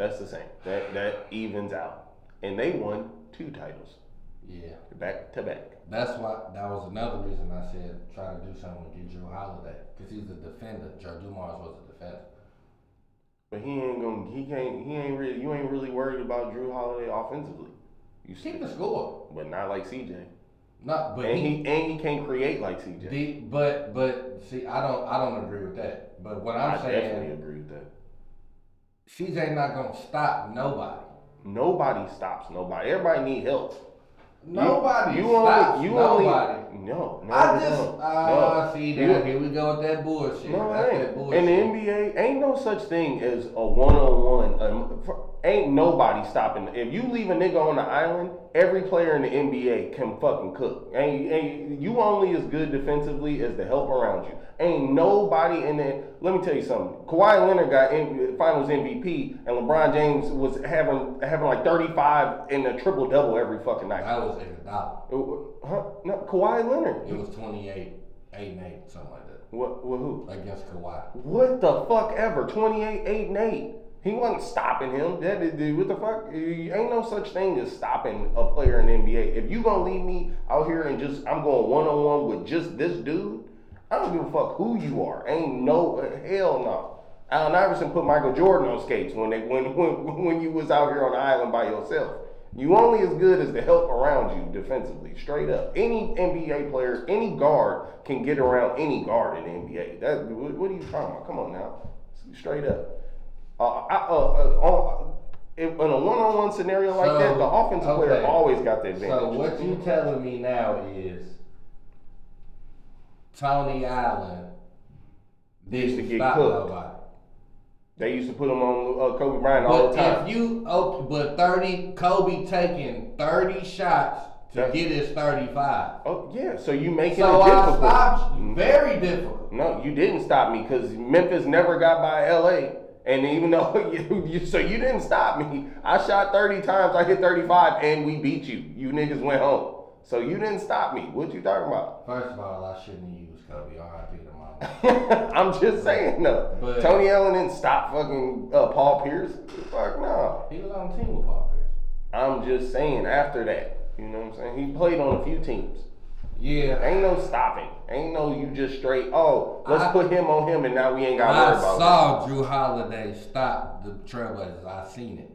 That's the same. That that evens out, and they won two titles Yeah. back to back. That's why that was another reason I said try to do something to get Jrue Holiday because he's a defender. Joe Dumars was a defender. But he ain't gonna. He can't. He ain't really. You ain't really worried about Jrue Holiday offensively. You see, the score. but not like CJ. Not, but And he, he and he can't create like CJ. the, but but see, I don't I don't agree with that. But what I'm saying I definitely agree with that. CJ not gonna stop nobody. Nobody stops nobody. Everybody need help. Nobody You, you stops only. You nobody. only. No. No. I just no, ah no. see You- that here we go with that bullshit. No, That's it that ain't. bullshit. In the NBA, ain't no such thing as a one-on-one. Um, for- ain't nobody stopping. If you leave a nigga on the island, every player in the NBA can fucking cook. And, ain't you only as good defensively as the help around you. Ain't nobody in there. Let me tell you something. Kawhi Leonard got M- Finals MVP, and LeBron James was having having like 35 in a triple double every fucking night. that was Iguodala. Uh, uh, huh? No, Kawhi Leonard. It was 28, 8 and 8, something like that. What? What? Who? Against Kawhi. What the fuck ever? 28, 8, and 8. He wasn't stopping him. That dude, what the fuck? Eh, Ain't no such thing as stopping a player in NBA. If you gonna leave me out here and just, I'm going one on one with just this dude, I don't give a fuck who you are. Ain't no, uh, hell no. Allen Iverson put Michael Jordan on skates when they when, [laughs] when when you was out here on the island by yourself. You only as good as the help around you defensively, straight up. Any NBA player, any guard can get around any guard in the NBA. That what are you talking about? Come on now, straight up. Uh, I, uh, uh, in a one-on-one scenario like So, that, the offensive player always got the advantage. So what you telling me now is Tony Allen Used to didn't get cooked. nobody. They used to put him on uh, Kobe Bryant all But the time. if you oh, but thirty Kobe taking thirty shots to That- get his thirty five. oh yeah, so you making So it I difficult. stopped you. Mhm. Very difficult. No, you didn't stop me because Memphis never got by LA. And even though [laughs] you, you, so you didn't stop me, I shot 30 times, I hit 35, and we beat you. You niggas went home. So you didn't stop me. What you talking about? First of all, I shouldn't have used Kobe. R.I.P. to mama. [laughs] I'm just saying though. But- Tony Allen didn't stop fucking uh, Paul Pierce. Fuck no. He was on team with Paul Pierce. I'm just saying after that. You know what I'm saying? He played on a few teams. Yeah. Ain't no stopping. Ain't no you just straight, oh, let's I- put him on him and now we ain't got to worry about. I saw Jrue Holiday stop the Trailblazers. I seen it.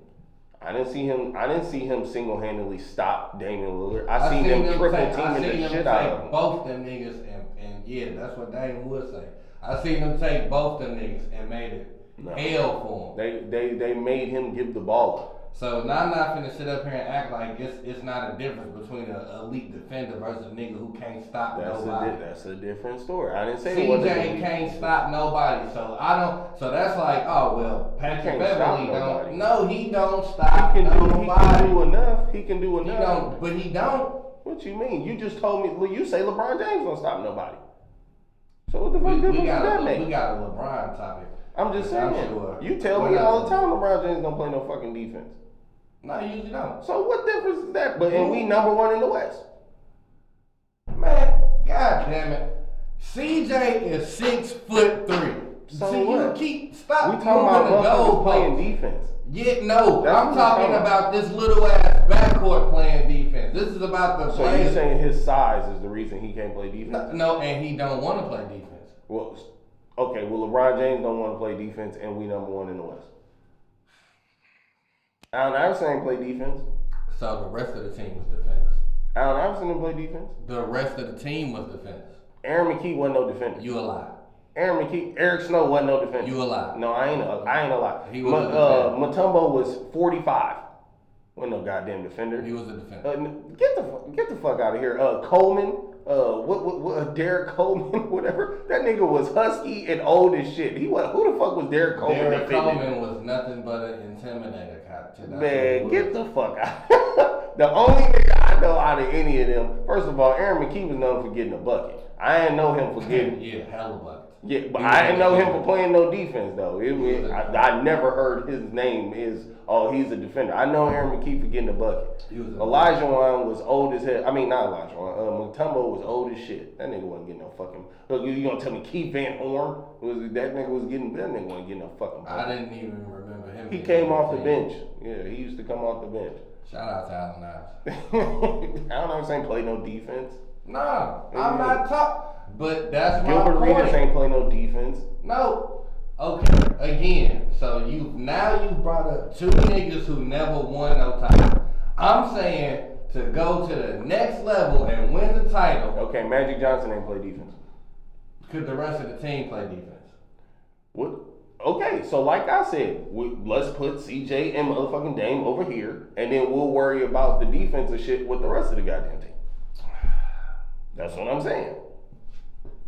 I didn't see him. I didn't see him single handedly stop Damian Lillard. I, I seen, him triple take, teaming seen the them shit out of him. both them niggas and, and yeah, that's what Dame would say. I seen them take both them niggas and made it No. hell for him. They they they made him give the ball up. So now I'm not finna sit up here and act like it's it's not a difference between an elite defender versus a nigga who can't stop That's a nobody. di- that's a different story. I didn't say CJ can't stop nobody, so I don't. So that's like, oh well, Patrick Beverley don't. No, he don't He stop can do he can do enough. He can do He enough. don't, but he don't. What you mean? You just told me. well, You say LeBron James don't stop nobody. So what the fuck We, difference we does got that a, make? we got a LeBron topic. I'm just I'm saying. sure. You tell me all the time LeBron James don't play no fucking defense. No, you usually don't. So what difference is that? But and we number one in the West. Man, god damn it. CJ is six foot three. So See, what? you keep stop We talking about moving the motherfuckers playing defense. Yeah, no, That's I'm talking talking about this little ass backcourt playing defense. This is about the So players. you saying his size is the reason he can't play defense? no, no, and he don't want to play defense. Well, Okay, well LeBron James don't want to play defense, and we number one in the West. Allen Iverson ain't play defense. So the rest of the team was defenders. Allen Iverson didn't play defense. The rest of the team was defense. Aaron McKie wasn't no defender. You a lie. Aaron McKie, Eric Snow wasn't no defender. You a lie. No, I ain't a, I ain't a lie. He was Ma- a uh, defender. Mutombo was 45. Wasn't no goddamn defender. He was a defender. Uh, get the get the fuck out of here. Uh, Coleman, uh, what, what, what uh, Derrick Coleman, [laughs] whatever. That nigga was husky and old as shit. He was who the fuck was Derrick Coleman? Derrick? Coleman was nothing but an intimidator. Man, get the fuck out. [laughs] the only nigga I know out of any of them, first of all, Aaron McKie was known for getting a bucket. I didn't know him for [laughs] getting. yeah, hella buckets. Yeah, but He I didn't know him for playing no defense though. It, was was- a I, I never heard his name is oh he's a defender. I know Aaron McKie for getting a bucket. He was a- Olajuwon was old as hell. I mean not Olajuwon. Uh, Mutombo was old as shit. That nigga wasn't getting no fucking. Look, you, you gonna tell me Keith Van Horn was that nigga was getting that nigga wasn't getting a fucking. I didn't even remember him. He came off the bench. Yeah, he used to come off the bench. Shout out to Allen Iverson. [laughs] I don't know. I'm saying play no defense. No, I'm not talking. But that's my Gilbert point. Arenas ain't play no defense. No. Okay, again. So you now you brought up two niggas who never won no title. I'm saying to go to the next level and win the title, Okay, Magic Johnson ain't play defense. could the rest of the team play defense? What? Okay, so like I said, we, let's put CJ and motherfucking Dame over here, and then we'll worry about the defensive shit with the rest of the goddamn team. That's what I'm saying.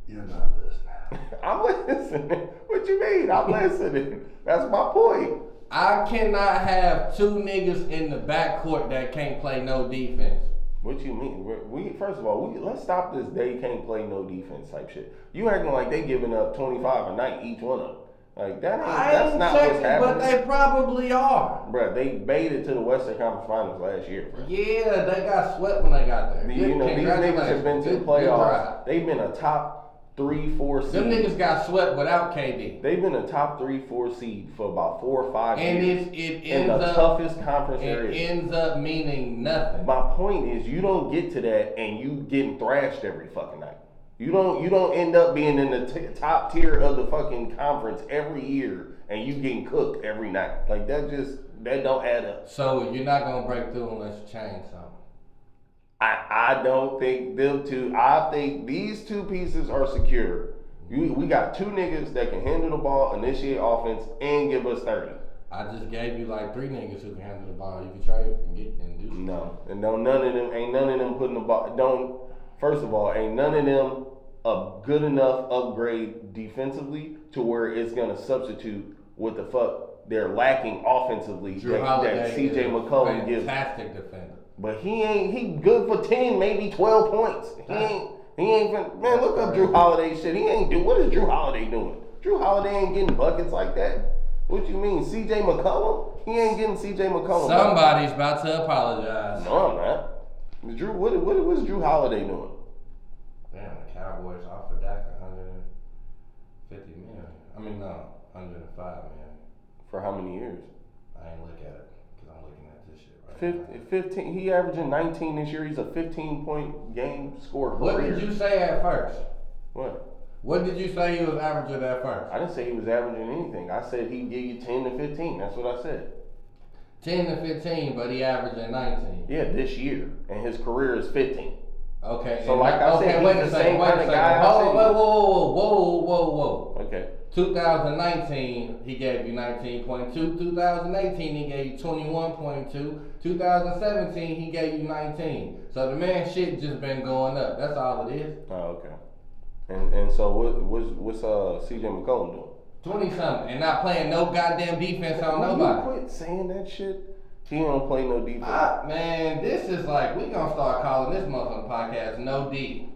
You're not listening. [laughs] I'm listening. What you mean? I'm listening. That's my point. I cannot have two niggas in the backcourt that can't play no defense. What you mean? We're- first of all, we let's stop this. They can't play no defense type shit. You acting like they giving up 25 a night each one of them. Like that ain't. That's not what's happening. but they probably are. Bruh, they made it to the Western Conference Finals last year, bruh. Yeah, they got swept when they got there. You know, these niggas have been to the playoffs. They've been a top three, four seed. Them niggas got swept without KD. They've been a top three, four seed for about four or five And years. it, it in ends the up toughest conference it is. ends up meaning nothing. My point is, you don't get to that and you getting thrashed every fucking night. You don't. You don't end up being in the t- top tier of the fucking conference every year and you getting cooked every night. Like that just that don't add up. So you're not gonna break through unless you change something. I, I don't think them two. I think these two pieces are secure. We, we got two niggas that can handle the ball, initiate offense, and give us thirty. I just gave you like three niggas who can handle the ball. You can try and get and do. Something. No, and don't none of them ain't none of them putting the ball. Don't first of all, ain't none of them a good enough upgrade defensively to where it's gonna substitute what the fuck they're lacking offensively Jrue that, that CJ McCollum gives. fantastic defender. But he ain't he good for ten, maybe twelve points. He ain't he ain't fin- man. Look up Jrue Holiday shit. He ain't do what is Jrue Holiday doing? Jrue Holiday ain't getting buckets like that. What you mean, C.J. McCollum? He ain't getting C.J. McCollum. Somebody's about to apologize. No, I'm not. Jrue, what what what's Jrue Holiday doing? Damn, the Cowboys offered Dak 150 million. I mean, no, 105 million. For how many years? I ain't look at it because I'm looking at this shit right now. Fif- 15. He averaging 19 this year. He's a 15 point game score What career. did you say at first? What? What did you say he was averaging at first? I didn't say he was averaging anything. I said he'd give you 10 to 15. That's what I said. 10 to 15, but he averaging 19. Yeah, this year, and his career is 15. Okay. So like I said, okay, wait the a second, same wait a second. I whoa, whoa, whoa, whoa, whoa, whoa. Okay. 2019, he gave you 19.2. 2018, he gave you 21.2. 2017, he gave you 19. So the man shit just been going up. That's all it is. Oh, okay. And and so what what's what's uh CJ McCollum doing? 20 something and not playing no goddamn defense on Will nobody. You quit saying that shit. He don't play no defense. Ah, man, this is like we gonna start calling this motherfucking podcast No D.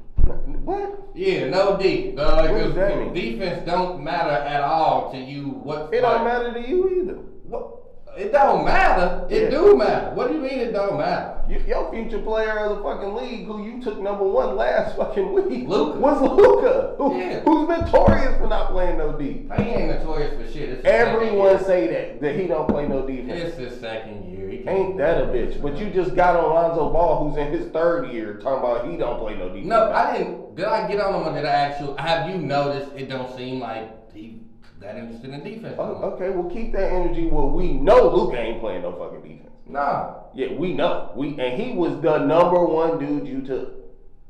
what? Yeah, no D. What does that mean? Defense don't matter at all to you. What? It like, don't matter to you either. What? It don't matter. It Yeah. do matter. What do you mean it don't matter? You, your future player of the fucking league, who you took number one last fucking week, Luka. was Luka, who, Yeah. who's notorious for not playing no D. He ain't notorious for shit. It's Everyone say that that he don't play no defense. It's his second year. Ain't that a bitch? But you just got on Lonzo Ball, who's in his third year, talking about he don't play no defense. No, I didn't. Did I get on him or did I actually? Have you noticed it don't seem like that interested in defense. Oh, okay, well keep that energy. Well, we know Luke ain't playing no fucking defense. Nah. Yeah, we know. We and he was the number one dude you took.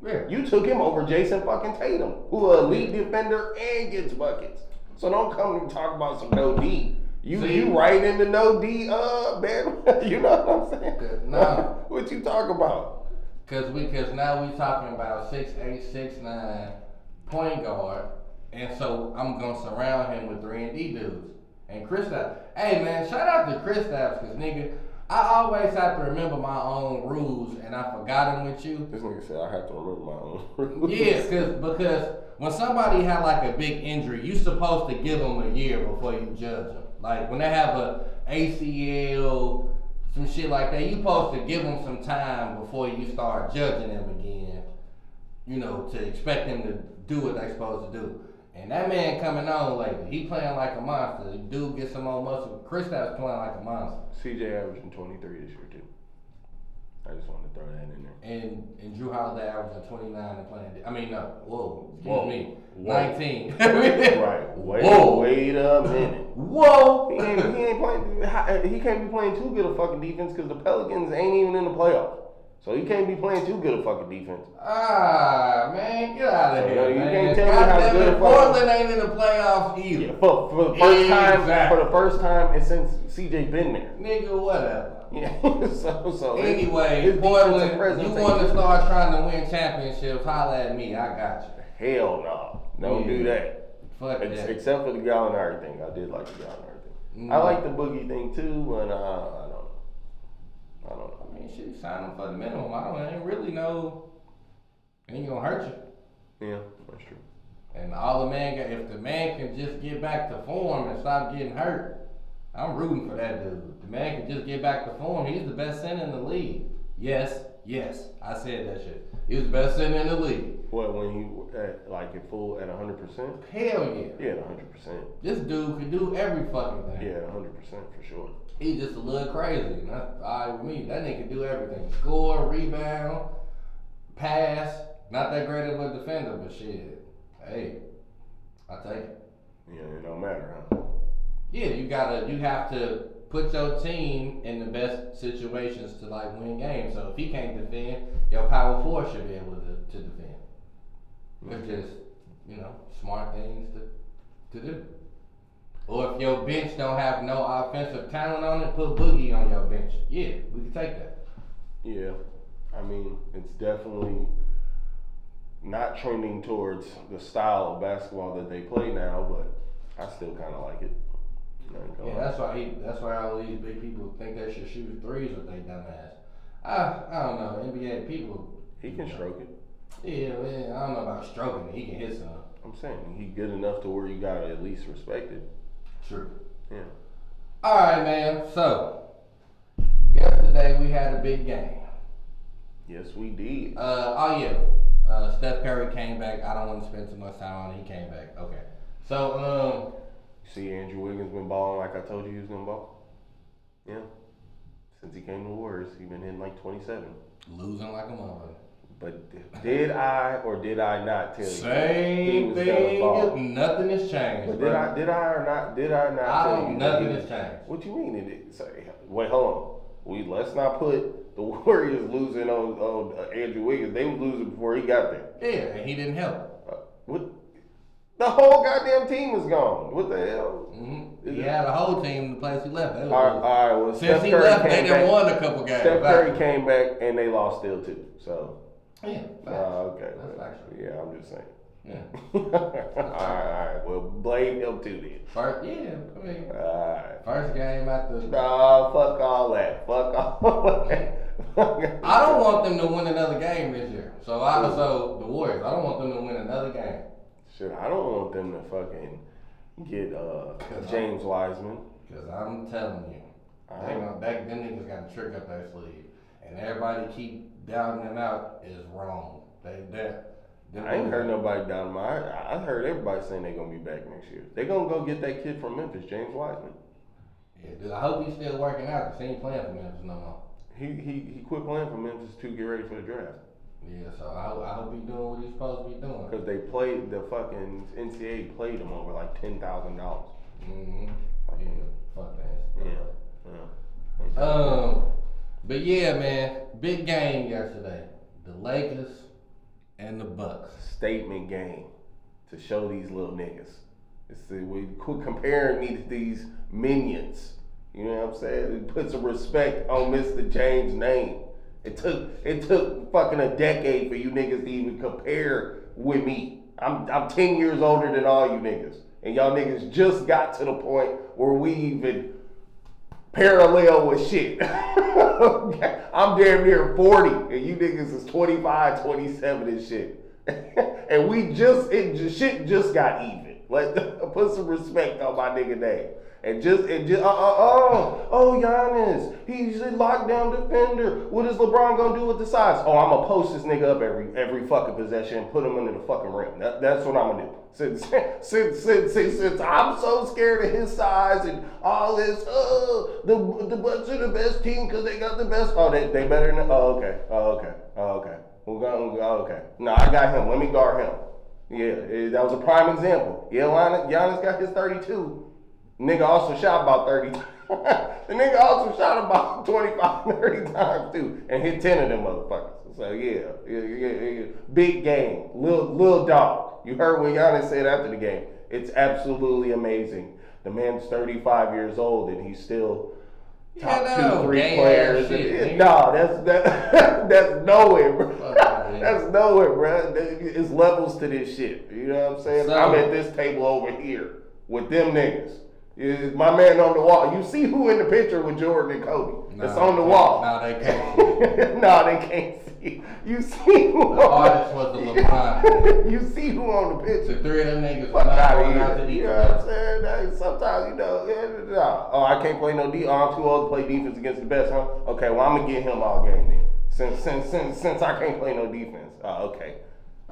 Yeah. You took him over Jayson fucking Tatum, who a lead defender and gets buckets. So don't come and talk about some no D. You See? you right in the no D uh man. [laughs] you know what I'm saying? Nah. [laughs] what you talk about? Cause we, cause now we talking about six eight, six nine, point guard, and so I'm gonna surround him with three and D dudes. And Kristaps, hey man, shout out to Kristaps, cause nigga, I always have to remember my own rules, and I forgot them with you. This nigga said I have to remember my own. [laughs] Rules. Yeah, cause because when somebody had like a big injury, you supposed to give them a year before you judge them. Like when they have a ACL, some shit like that, you supposed to give them some time before you start judging them again. You know, to expect them to do what they supposed to do. And that man coming on lately, he playing like a monster. The dude gets some more muscle. Kristaps playing like a monster. CJ averaging 23 this year too. I just wanted to throw that in there. And and Jrue Holiday averaging 29 and playing. I mean, no, whoa, excuse Whoa. me, Whoa. 19. [laughs] Right. Wait. Whoa. Wait a minute. Whoa. He ain't, he ain't playing. He can't be playing too good a fucking defense because the Pelicans ain't even in the playoffs. So you can't be playing too good a fucking defense. Ah, man, get out of So, here, no, you man. can't tell me how good it, a fucking- Portland ain't in the playoffs either. Yeah, for, for the first time, for the first time, and since CJ been there. Nigga, whatever. Yeah. [laughs] so so. Anyway, his Portland, you want to start trying to win championships? Holla at me, I got you. Hell no. Don't do that. Fuck Ex- that. except for the Gallinari thing. I did like the Gallinari thing. I like the boogie thing too, but uh, I don't know. I don't know. Mean, shit, sign him for the minimum. I don't I ain't really know. Ain't gonna hurt you. Yeah, that's true. And all the man got, if the man can just get back to form and stop getting hurt, I'm rooting for that dude. The man can just get back to form. He's the best center in the league. Yes, yes, I said that shit. He was the best center in the league. What when he at like at full at hundred percent? Hell yeah. Yeah, hundred percent. This dude can do every fucking thing. Yeah, hundred percent for sure. He's just a little crazy. And that's all right with me. That nigga can do everything. Score, rebound, pass. Not that great of a defender, but shit. Hey, I take it. Yeah, it don't matter, huh? Yeah, you gotta, you have to put your team in the best situations to like win games. So if he can't defend, your power four should be able to, to defend. It's just, you know, smart things to, to do. Or if your bench don't have no offensive talent on it, put Boogie on your bench. Yeah, we can take that. Yeah, I mean it's definitely not trending towards the style of basketball that they play now, but I still kind of like it. Yeah, that's why he. That's why all these big people think they should shoot threes with they dumbass. I I don't know NBA people. he can stroke it. Yeah, man, I don't know about stroking it. He can hit some. I'm saying he good enough to where you gotta at least respect it. True. Yeah. All right, man. So yesterday we had a big game. Yes, we did. Uh oh yeah. Uh, Steph Curry came back. I don't want to spend too much time on it. He came back. Okay. So um. See, Andrew Wiggins been balling like I told you he was gonna ball. Yeah. Since he came to the Warriors, he been hitting like 27. um, losing like a motherfucker. But did I or did I not tell you Same gonna ball? thing. Nothing has changed. But did I did I or not did I not I tell don't. you? Nothing has changed. What you mean? It, sorry, wait, hold on. We let's not put the [laughs] Warriors losing on, on uh, Andrew Wiggins. They were losing before he got there. Yeah, and he didn't help. Uh, what? The whole goddamn team was gone. What the hell? hmm Is He had a whole team the place he left. All right, all right. Well, Since Steph he Curry left, they done back. won a couple games. Steph Curry came back and they lost still too. So, Yeah, uh, okay. That's well, factual. yeah, I'm just saying. Yeah. [laughs] all right, all right. Well, blame them too then. First, yeah. I mean, All right. first game after. Nah, fuck all that. Fuck all [laughs] that. I don't want them to win another game this year. So I so the Warriors. I don't want them to win another game. Shit, I don't want them to fucking get uh, James Wiseman. Cause I'm telling you, they gonna, they, them niggas got a trick up their sleeve, and everybody keep doubting them out is wrong. They that. I ain't heard nobody down my. I I heard everybody saying they're gonna be back next year. They're gonna go get that kid from Memphis, James Wiseman. Yeah, dude, I hope he's still working out. Cause he ain't playing for Memphis no more. He he he quit playing for Memphis to get ready for the draft. Yeah, so I, I hope he doing what he's supposed to be doing. Because they played, the fucking NCAA played him over like $10,000. Mm-hmm. Yeah, fuck that. Yeah. Yeah. Um, but yeah, man, big game yesterday. The Lakers and the Bucks. Statement game to show these little niggas. It's the, we quit comparing me to these minions. You know what I'm saying? It put some respect on Mr. James' name. It took it took fucking a decade for you niggas to even compare with me. I'm I'm 10 years older than all you niggas. And y'all niggas just got to the point where we even parallel with shit. [laughs] I'm damn near 40 and you niggas is 25, 27 and shit. [laughs] and we just it just shit just got even. Like [laughs] put some respect on my nigga name. And just and just uh, uh, oh oh Giannis, he's a lockdown defender. What is LeBron gonna do with the size? Oh, I'm gonna post this nigga up every every fucking possession and put him into the fucking ring. That, that's what I'm gonna do. Since [laughs] since since since, since I'm so scared of his size and all this, oh the the Bucks are the best team because they got the best. Oh, they they better than. Oh okay. Oh okay. Oh okay. We're gonna oh, okay. No, I got him. Let me guard him. Yeah, that was a prime example. Yeah, Giannis got his 32. Nigga also shot about 30 [laughs] the nigga also shot about 25, [laughs] 30 times too, and hit 10 of them motherfuckers. So yeah, yeah, yeah, yeah. big game, little little dog. You heard what Giannis said after the game. It's absolutely amazing. The man's 35 years old and he's still top Yeah, two, three players. shit, nah, that's that, [laughs] that's nowhere, bro. Here. that's nowhere, bro. It's levels to this shit. You know what I'm saying? So- I'm at this table over here with them niggas. Is my man on the wall. You see who in the picture with Jordan and Kobe? it's on the wall. nah, they [laughs] can't no, they can't see. You see who The artist was the [laughs] LeBron. you see who on the picture. The three of them niggas Fuck out of here. You know what I'm saying? That- Sometimes, you know, yeah, nah. oh, I can't play no D. Oh, I'm too old to play defense against the best, huh? Okay, well, I'm gonna get him all game then. Since since since since I can't play no defense. Oh, okay.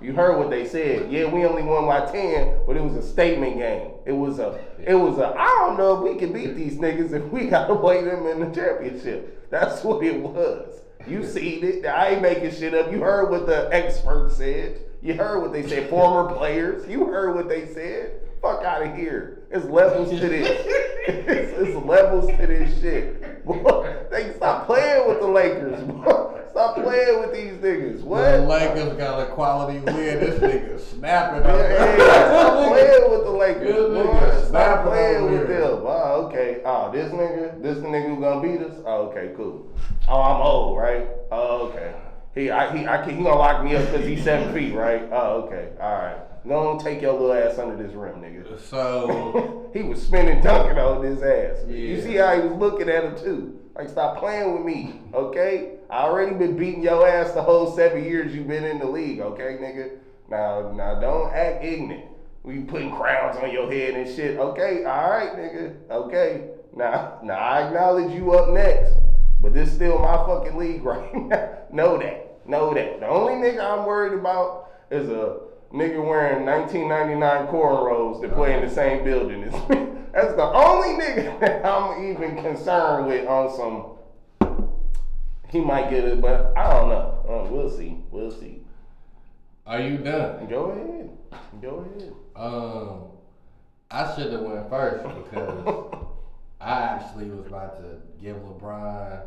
You heard what they said. Yeah, we only won by ten, but it was a statement game. It was a, it was a. I don't know if we can beat these niggas if we gotta play them in the championship. That's what it was. You seen it. I ain't making shit up. You heard what the experts said. You heard what they said. Former players. You heard what they said. Fuck out of here. It's levels to this. [laughs] it's, it's levels to this shit. Boy, they stop playing with the Lakers. Boy. Stop playing with these niggas. What? The Lakers got a quality win. This nigga snapping. Hey, [laughs] stop playing with the Lakers, boy. nigga. Stop playing with here. them. Oh, okay. Oh, this nigga, this the nigga who gonna beat us? Oh, okay, cool. Oh, I'm old, right? Oh, okay. He, I, he, I can, he gonna lock me up because he's seven [laughs] feet, right? Oh, okay. All right. Don't take your little ass under this rim, nigga. So [laughs] he was spinning, dunking on his ass. You see how he was looking at him too. Like, stop playing with me, okay? I already been beating your ass the whole seven years you've been in the league, okay, nigga? Now, now, don't act ignorant. We putting crowns on your head and shit. Okay, all right, nigga. Okay. Now, now I acknowledge you up next, but this still my fucking league [laughs] right now. know that. Know that. The only nigga I'm worried about is a nigga wearing 1999 cornrows that play in the same building as me. [laughs] That's the only nigga [laughs] that I'm even concerned with on some. He might get it, but I don't know. Uh, we'll see. We'll see. are you done? Go ahead. Go ahead. Um, I should have went first because [laughs] I actually was about to give LeBron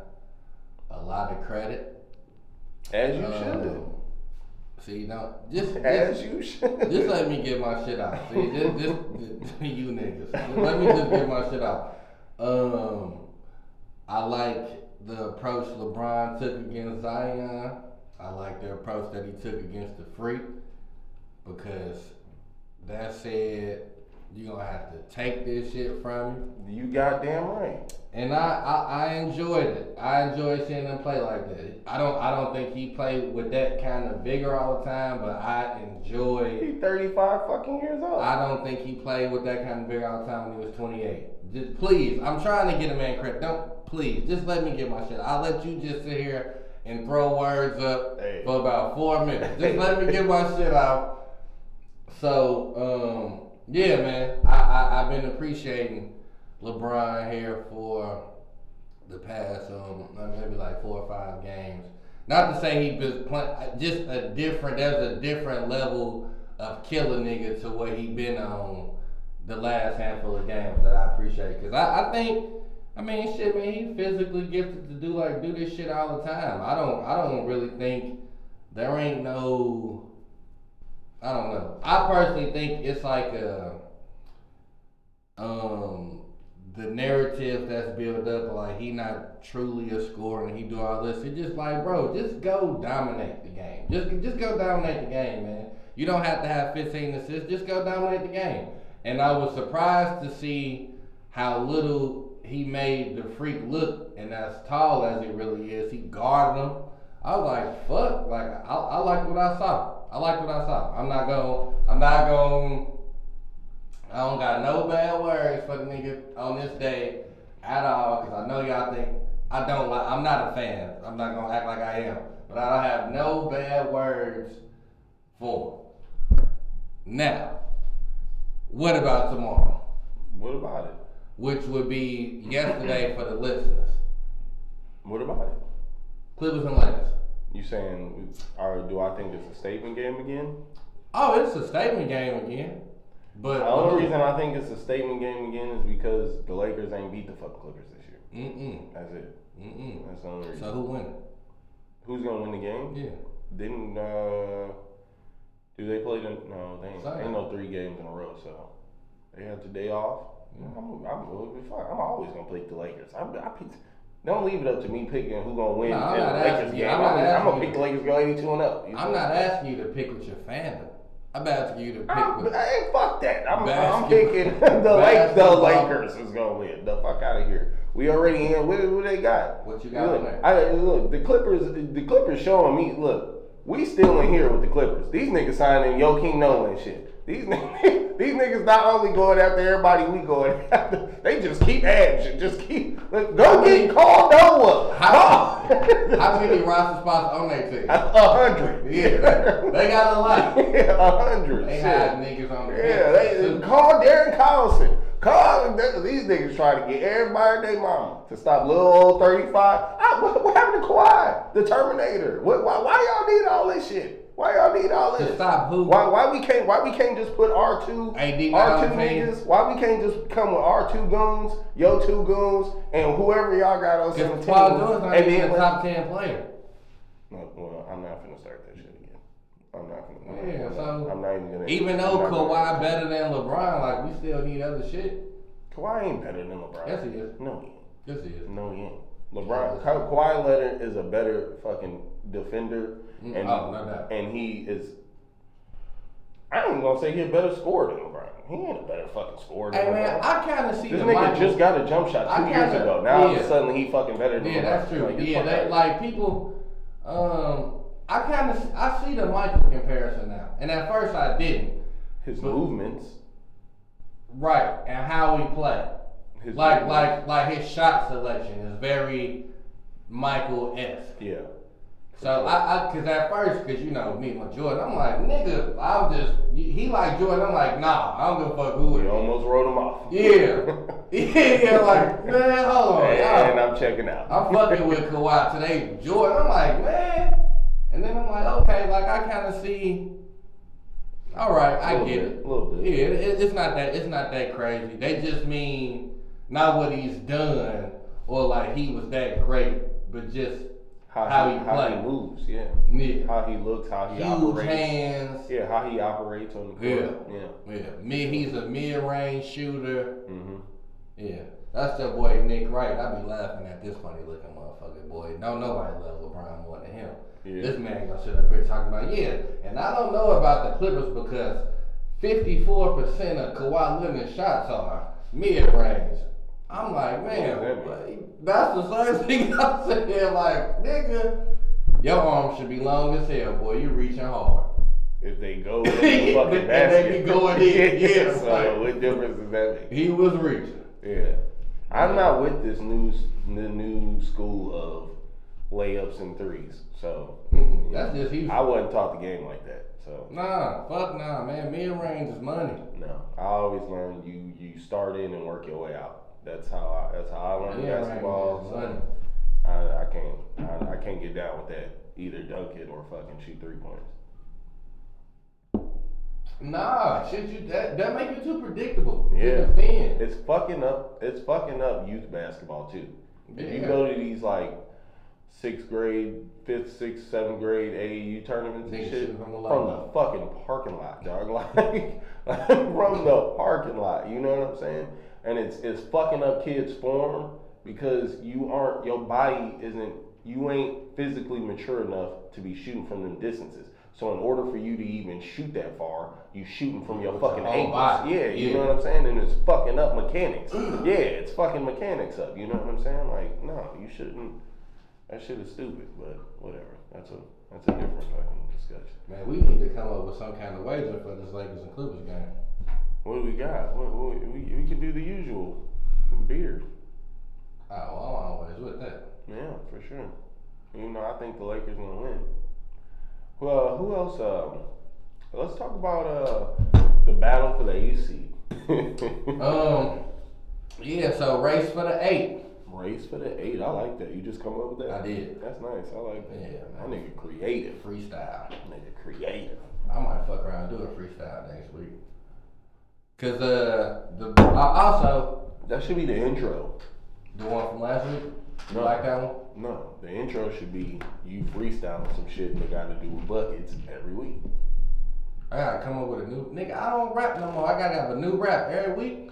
a lot of credit. As you Um, should. See, now just As just, you should. just let me get my shit out. See, just, just, [laughs] you niggas, Just let me just get my shit out. Um, I like the approach LeBron took against Zion. I like the approach that he took against the Freak because that said you're gonna have to take this shit from him. You goddamn right. And I, I, I enjoyed it. I enjoyed seeing him play like that. I don't I don't think he played with that kind of vigor all the time, but I enjoyed He's 35 fucking years old. I don't think he played with that kind of vigor all the time when he was 28. Just please, I'm trying to get a man credit. Don't please, just let me get my shit. I'll let you just sit here and throw words up Hey. for about four minutes. Just let me get my [laughs] shit out. So, um, yeah, man, I, I I've been appreciating LeBron here for the past um maybe like four or five games. Not to say he was playing, just a different. There's a different level of killer nigga to what he been on the last handful of games that I appreciate. Cause I, I think, I mean, shit, man, he physically gifted to do like do this shit all the time. I don't, I don't really think there ain't no. I don't know. I personally think it's like a, um, the narrative that's built up, like he not truly a scorer and he do all this. It's just like, bro, just go dominate the game. Just, just go dominate the game, man. You don't have to have 15 assists. Just go dominate the game. And I was surprised to see how little he made the freak look, and as tall as he really is, he guarded him. I was like, fuck, like I, I like what I saw. I like what I saw. I'm not going. I'm not going. I don't got no bad words for the nigga on this day at all, cause I know y'all think I don't like. I'm not a fan. I'm not gonna act like I am, but I don't have no bad words for him. Now, what about tomorrow? What about it? Which would be yesterday for the listeners. What about it? Clippers and Lakers. You saying, or do I think it's a statement game again? Oh, it's a statement game again. But The only reason I think it's a statement game again is because the Lakers ain't beat the fucking Clippers this year. Mm-mm. That's it. Mm-mm. That's the only reason. So who win? Who's gonna win the game? Yeah. Didn't uh do they play the no they ain't, Sorry. ain't no three games in a row, so they had the day off. I'm, I'm, fine. I'm always gonna pick the Lakers. I, I picked, don't leave it up to me picking who gonna win No, I'm the not Lakers asking game. I'm not I'm, I'm gonna pick the Lakers go 82 and up. You I'm know? not asking you to pick with your fandom. I'm asking you to pick I'm, hey, fuck that. I'm, I'm picking [laughs] the Lake, the. Lakers is gonna win. The fuck out of here. We already in. What, what they got? What you got look, there? I, look, the Clippers. The Clippers showing me. Look, we still in here with the Clippers. These niggas signing Joakim Noah and shit. These niggas, [laughs] these niggas not only going after everybody we going after, they just keep adding. Just keep. Look, go How get Carl Noah. How, [laughs] how many roster spots on their team? A hundred. Yeah, they got a lot. [laughs] Yeah, a hundred. They had niggas on the Yeah, bench. they call Darren Collison. Call these niggas trying to get everybody their mama to stop little old 35. Ah, what, what happened to Kawhi, the Terminator? What, why, why y'all need all this shit? Why y'all need all this? To stop who? Why, why we can't why we can't just put our two not two niggas? Why we can't just come with our two goons, yo two goons, and whoever y'all got on 17? Paul George not even a top ten player. no, well, I'm not gonna start that shit again. I'm not gonna. Yeah, I'm, so- not, I'm not even gonna. Even though Kawhi better than LeBron, like we still need other shit. Kawhi ain't better than LeBron. Yes, he is. No, he ain't. Yes, he is. No, he ain't. LeBron, Kawhi Leonard is a better fucking defender, and oh, no doubt. and he is. I ain't even gonna say he's a better scorer than LeBron. He ain't a better fucking scorer than Hey man, I kind of see this the nigga Michael. just got a jump shot two years kinda- ago. Now all of yeah. a sudden he fucking better than Yeah, LeBron. that's true. Like, yeah, fuck they outta like people. Um, I kind of I see the Michael comparison now, and at first I didn't. here. his movements. Right, and how we play. His Like movements. like like his shot selection is very Michael esque. yeah. So I, I, cause at first, cause you know me with Jordan, I'm like, nigga, I'm just, he like Jordan, I'm like, nah, I don't give a fuck who it is. almost wrote him off. Yeah, [laughs] yeah, like, man, hold on, and y'all. I'm checking out. I'm fucking with Kawhi today, Jordan. I'm like, man, and then I'm like, okay, like I kind of see. All right, I get bit, it. little bit. Yeah, it, it's not that it's not that crazy. They just mean not what he's done or like he was that great, but just How, how he, he how he moves, yeah. yeah, How he looks, how he huge operates. hands. Yeah, how he operates on the court. Yeah. Yeah, yeah. mid, he's a mid-range shooter. hmm Yeah, that's the boy Nick Wright. I be laughing at this funny looking motherfucker boy. No, nobody loves LeBron more than him. Yeah. This man gonna sit up here talking about yeah, and I don't know about the Clippers because 54% of Kawhi Leonard's shots are mid-range. I'm like, man, like, that's the same [laughs] thing I'm saying. Like, nigga, your arm should be long as hell, boy. You're reaching hard. If they go [laughs] They- fucking they basket. be going in, yeah, [laughs] so like- what difference does that make? He was reaching. Yeah. I'm not with this new the new school of layups and threes. So that's just he. I wasn't taught the game like that. So Nah, fuck nah, man. Mid range is money. no. I always learned you you start in and work your way out. That's how I that's how I learned range basketball. is so. I, I can't I, I can't get down with that. either dunk it or fucking shoot three pointers. Nah, shit, you that that make you too predictable. Yeah. It's fucking up. It's fucking up youth basketball too. If you go to these like sixth grade, fifth, sixth, seventh grade AAU tournaments and shit from the the fucking parking lot, dog. [laughs] Like, like [laughs] from the parking lot. You know what I'm saying? And it's it's fucking up kids' form because you aren't your body isn't you ain't physically mature enough to be shooting from them distances. So in order for you to even shoot that far, you shooting from your fucking ankles. body. Yeah, you Yeah. know what I'm saying? And it's fucking up mechanics. [clears throat] yeah, it's fucking mechanics up. You know what I'm saying? Like, no, you shouldn't. That shit is stupid, but whatever. That's a that's a different fucking discussion. Man, we need to come up with some kind of wager for this Lakers and Clippers game. What do we got? What, what, we we can do the usual beer. Oh, I'm always with that. Yeah, for sure. You know, I think the Lakers gonna win. Well, who else? Um, let's talk about uh the battle for the AC. [laughs] Um, yeah. So race for the eight. Race for the eight. I like that. You just come up with that. I did. That's nice. I like that. Yeah, That man. nigga creative. Freestyle. Nigga creative. I might fuck around and do a freestyle next week. Cause uh the uh, also That should be the intro. the one from last week. You No. like that one? No, the intro should be you freestyling some shit that got to do with buckets every week. I gotta come up with a new nigga. I don't rap no more. I gotta have a new rap every week.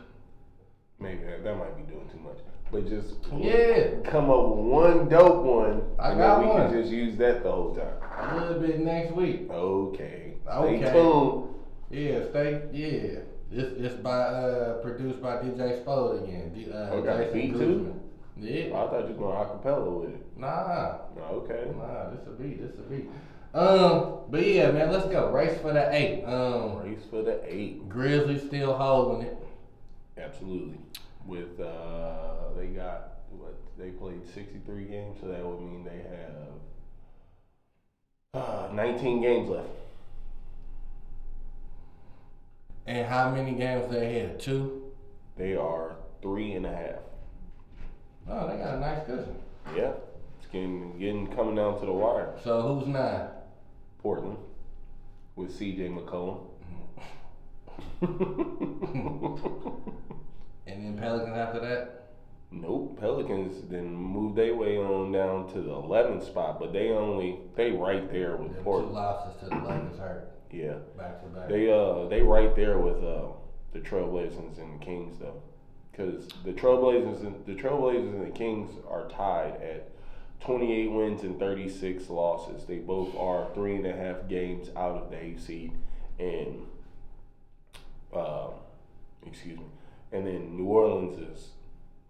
Maybe that, that might be doing too much, but just Yeah. come up with one dope one, I and got then we one. can just use that the whole time. A little bit next week. Okay. Stay Okay. tuned. Yeah, stay. Yeah, it's it's by uh produced by DJ Spode again. D, uh, Oh, got Jason beat too? Yeah. I thought you were going acapella with it. Nah, Okay. nah. This a beat. This a beat. Um, but yeah, man, let's go. Race for the eight. Um, Race for the eight. Grizzlies still holding it. Absolutely. With uh, they got what they played sixty three games, so that would mean they have uh, nineteen games left. And how many games they had? Two. They are three and a half. Oh, they got a nice cushion. Yeah, it's getting getting coming down to the wire. So who's nine? Portland with C.J. McCollum. [laughs] And then Pelicans after that. nope, Pelicans then moved their way on down to the 11th spot, but they only they right there with Them two losses to the Lakers hurt Yeah, back to back. they uh they right there with uh the Trailblazers and the Kings though, because the Trailblazers and the Trailblazers and the Kings are tied at 28 wins and 36 losses. They both are three and a half games out of the eighth seed, and um, excuse me, and then New Orleans is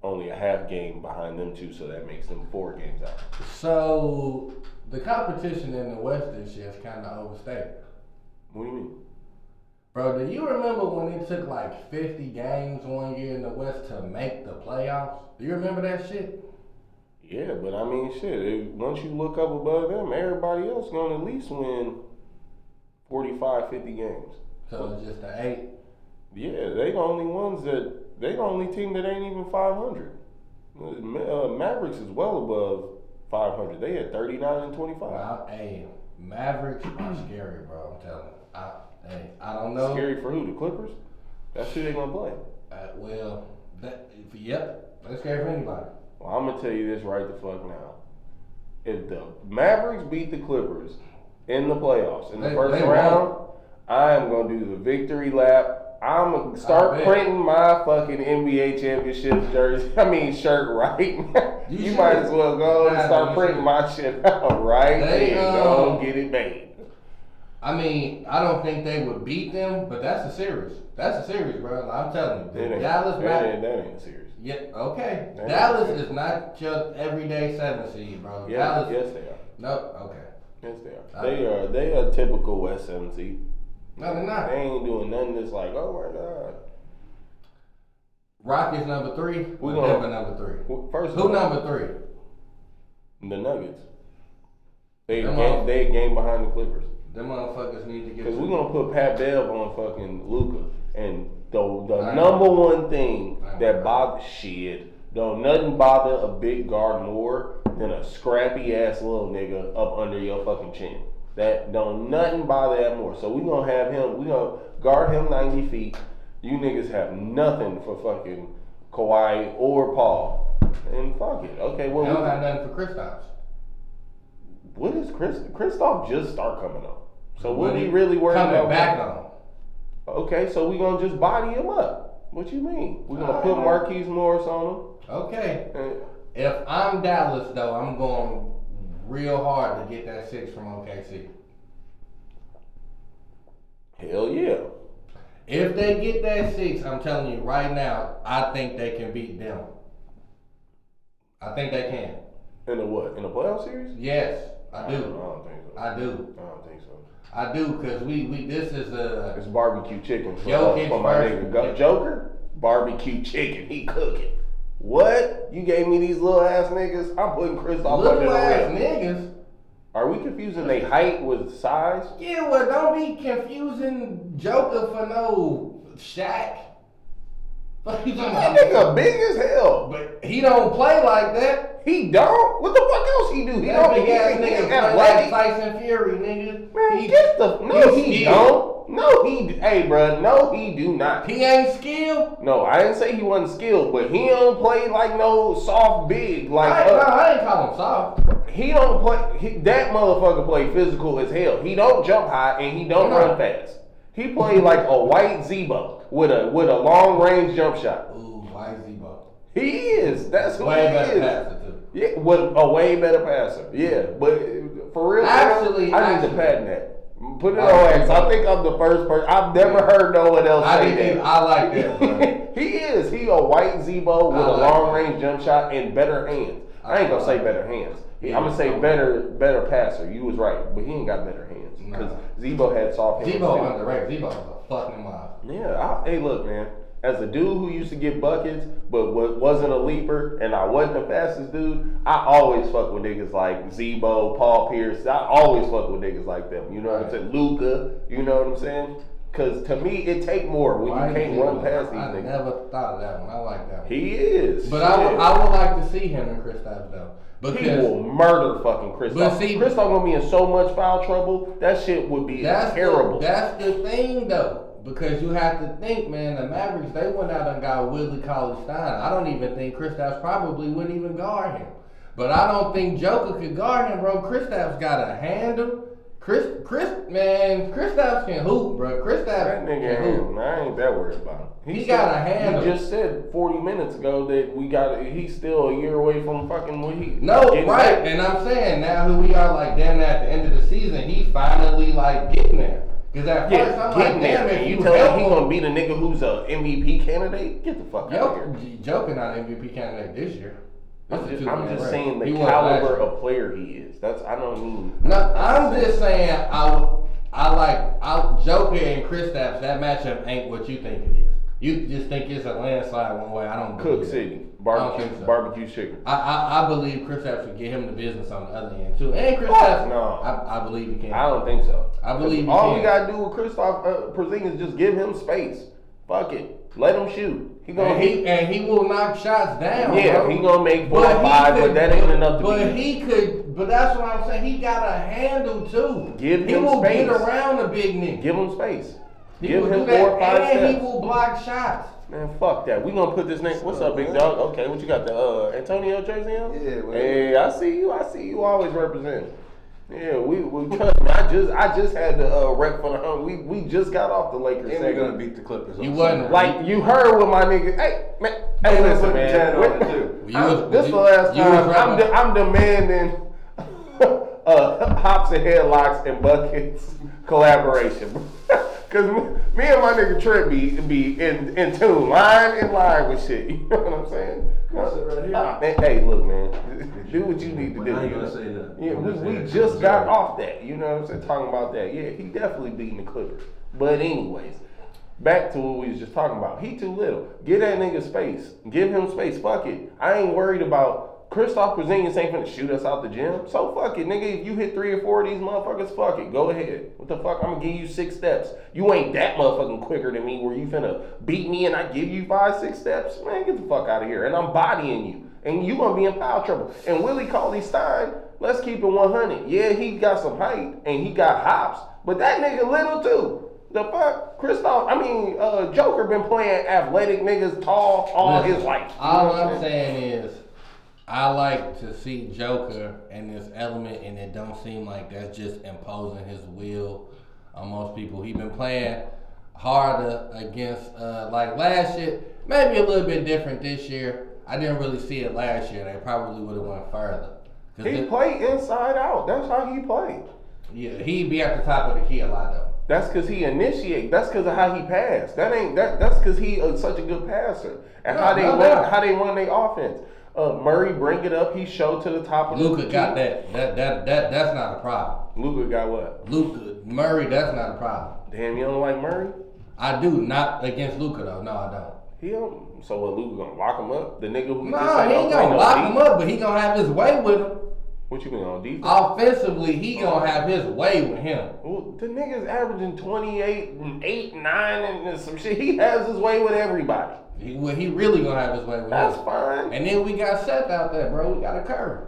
only a half game behind them too, so that makes them four games out. So the competition in the West this year is kind of overstated. What do you mean? Bro, do you remember when it took like 50 games one year in the West to make the playoffs? Do you remember that shit? Yeah, but I mean, shit. If, once you look up above them, everybody else gonna at least win 45, 50 games. So it's just the eight. Yeah, they the only ones that they the only team that ain't even 500. Uh, Mavericks is well above 500. They had 39 and 25. Well, I- hey, Mavericks are scary, bro. I'm telling you. I, hey, I don't know. Scary for who? The Clippers? That's who they gonna play. Uh, well, that, yep, that's scary for anybody. Well, I'm gonna tell you this right the fuck now. If the Mavericks beat the Clippers in the playoffs in the first they round, I am gonna do the victory lap. I'm gonna start printing my fucking NBA championship jersey. [laughs] I mean shirt, right? you You might as well go and start printing my shit out right They, there. um, Go get it made. I mean, I don't think they would beat them, but that's a series. That's a series, bro. I'm telling you. That ain't, Dallas that, Mavericks. ain't, that ain't serious. Yeah, okay. That Dallas is not just everyday seven seed, bro. Yeah, Dallas. yes they are. Nope. Okay. Yes they are. Uh, They are. They are typical West Seven seed. No, they're not. They ain't doing nothing that's like, oh my god. Rockets number three. We or gonna- number three. First, Who number three? The Nuggets. They game, they game behind the Clippers. Them motherfuckers need to get. Because we're gonna put Pat Bev on fucking Luka, and the the I number know. one thing that bothers shit, don't nothing bother a big guard more than a scrappy ass little nigga up under your fucking chin. That don't nothing bother that more. So we gonna have him. We gonna guard him ninety feet. You niggas have nothing for fucking Kawhi or Paul. And fuck it. Okay, well, They don't we- got nothing for Kristaps. what is Chris? Christoph just start coming up. So what What we he really worried Coming about? back on. Okay, so we gonna just body him up. What you mean? We gonna put Alright. Marquise Morris on him? Okay. him? If I'm Dallas though, I'm going real hard to get that six from OKC. Hell yeah. If they get that six, I'm telling you right now, I think they can beat them. I think they can. In the what? In the playoff series? Yes, I do. I do. don't think so. I do. I don't think so. I do because we we this is a It's barbecue chicken for, Jokic for my versus- nigga Go- Joker. Barbecue chicken. He cooking. What? You gave me these little ass niggas? I'm putting Chris off under little the ass rim. niggas. Are we confusing their height with size? Yeah, well, don't be confusing Joker for no Shaq. Fuck you talking That nigga big as hell. But he don't play like that. He don't. What the fuck else he do? He That don't. big He, ass he, nigga he play like. Tyson Fury, nigga. Man, he, get the no. He skilled. don't. No, he. Hey, bruh. No, he do not. he ain't skilled. No, I didn't say he wasn't skilled, but he don't play like no soft big like. I, ain't- no. I ain't call him soft. He don't play. He, that motherfucker play physical as hell. He don't jump high and he don't No. run fast. He played like a white Z-Bo with a with a long range jump shot. Ooh, why Z-Bo? He is. That's who Way he better is. passer too. Yeah, with a way better passer. Yeah, but for real, Actually, I need to patent that. Put it I on X. I think I'm the first person. I've never Yeah. heard no one else I say that. I like that, [laughs] he is. He a white Z-Bo with I a like long that. range jump shot and better hands. I ain't gonna say better hands. Yeah. I'm gonna say better better passer. You was right, but he ain't got better hands because Z-Bo had soft hands. Z-Bo too. underrated. Z-Bo was a fucking monster. Yeah, I, hey, look, man. As a dude who used to get buckets, but wa- wasn't a leaper, and I wasn't the fastest dude, I always fuck with niggas like Z-Bo, Paul Pierce. I always fuck with niggas like them. You know what I'm saying? Luka. You know what I'm saying? Because to me, it take more when Why you can't Z-Bo? run past these I niggas. I never thought of that one. I like that one. He is. But I would, Shit. I would like to see him and Kristaps though. He will murder fucking. But see- Kristaps gonna be in so much foul trouble. That shit would be that's terrible. The, that's the thing though. Because you have to think, man, the Mavericks, they went out and got Willie Cauley Stein. I don't even think Kristaps probably wouldn't even guard him. But I don't think Joker could guard him, bro. Kristaps got a handle. Chris, Chris, man, Kristaps can hoop, bro. Kristaps that nigga, can hoop. I ain't that worried about him. He said- got a handle. He just said 40 minutes ago that we got. He's still a year away from fucking what he. No, right. back. And I'm saying now who we are, like, damn, at the end of the season, he finally, like, getting there. Because at first, Yeah, I'm getting like, there. damn, if you you tell me he gonna be the nigga who's a MVP candidate? Get the fuck out of here. Joker not MVP candidate this year. I'm That's just, I'm just race. saying the He caliber of player he is. That's I don't mean. No, I'm just saying I, I like I, Joker and Kristaps. That matchup ain't what you think it is. You just think it's a landslide one way. I don't. Cook believe. City barbecue so. barbecue chicken. I, I, I believe Kristaps can get him the business on the other end too. And Kristaps, no. I, I believe he can. I don't think so. I believe he all can. we gotta do with Christoph uh, Porzingis is just give him space. Fuck it, let him shoot. He gonna And he and he will knock shots down. Yeah, bro. he gonna make four But or he five, but that ain't enough to But beat. he could. But that's what I'm saying. He got a handle too. Give he him will space. get around the big nigga. Give him space. He Give him do four or five and steps. he will block shots. Man, fuck that. We gonna put this next. What's up, big dog? Okay, what you got? The uh, Antonio jersey on? Yeah, well- Hey, I see you. I see you always representing. Yeah, we we. [laughs] I just I just had the uh, rep for the home. We we just got off the Lakers. And we're gonna beat the Clippers. You wasn't Like you heard what my nigga. Hey man. Hey, And listen, man. Jan on What- too. You I'm- was- this you- the last you was time I'm, de- I'm demanding [laughs] uh, hops and headlocks and buckets [laughs] collaboration. Cause me, and my nigga Trent be be in in tune, line in line with shit. [laughs] You know what I'm saying? Right man, hey, look, man. Do what you need to do. I ain't gonna say nothing. Yeah, we, just we just got off that. You know what I'm saying? Talking about that. Yeah, he definitely beating the Clippers. But anyways, back to what we was just talking about. He too little. Give that nigga space. Give him space. Fuck it. I ain't worried about Christoph Porzingis ain't finna shoot us out the gym. So fuck it, nigga. If you hit three or four of these motherfuckers, fuck it. Go ahead. What the fuck? I'm gonna give you six steps. You ain't that motherfucking quicker than me where you finna beat me and I give you five, six steps. Man, get the fuck out of here. And I'm bodying you. and you gonna be in foul trouble. And Willie Cauley Stein, let's keep it 100. Yeah, he got some height and he got hops, but that nigga little too. The fuck, Kristoff? I mean, uh, Joker been playing athletic niggas tall all his life. All I'm saying is, I like to see Joker in this element, and it don't seem like that's just imposing his will on most people. He been playing harder against, uh, like last year, maybe a little bit different this year. I didn't really see it last year. They probably would have went further. He it- played inside out. That's how he played. yeah, he'd be at the top of the key a lot though. That's because he initiate. That's because of how he passed. That ain't that. That's because he is such a good passer and No, how they no run. doubt. How they run their offense. Uh, Murray bring it up. He showed to the top of the Luka got that. That that that that's not a problem. Luka got what? Luka Murray, that's not a problem. Damn, you don't like Murray? I do not against Luka though. No, I don't. He don't. So what? Luka gonna lock him up? The nigga who No, said he ain't gonna lock him up, but he gonna have his way with him. What you mean on defense? Offensively, he gonna have his way with him. Well, the nigga's averaging 28 and 8, 9, and some shit. He has his way with everybody. He, well, he really gonna have his way with That's him. fine. And then we got Seth out there, bro. We got a curve.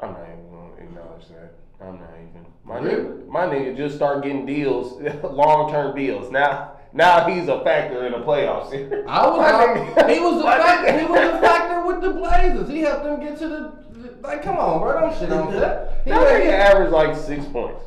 I'm not even gonna acknowledge that. I'm not even. My Really? nigga, my nigga just start getting deals, [laughs] long term deals. Now, now he's a factor in the playoffs. I was, [laughs] nigga- he was a factor. He was a factor with the Blazers. He helped them get to the. Like, come on, bro. Don't shit on that. [laughs] He, That nigga averaged like six points.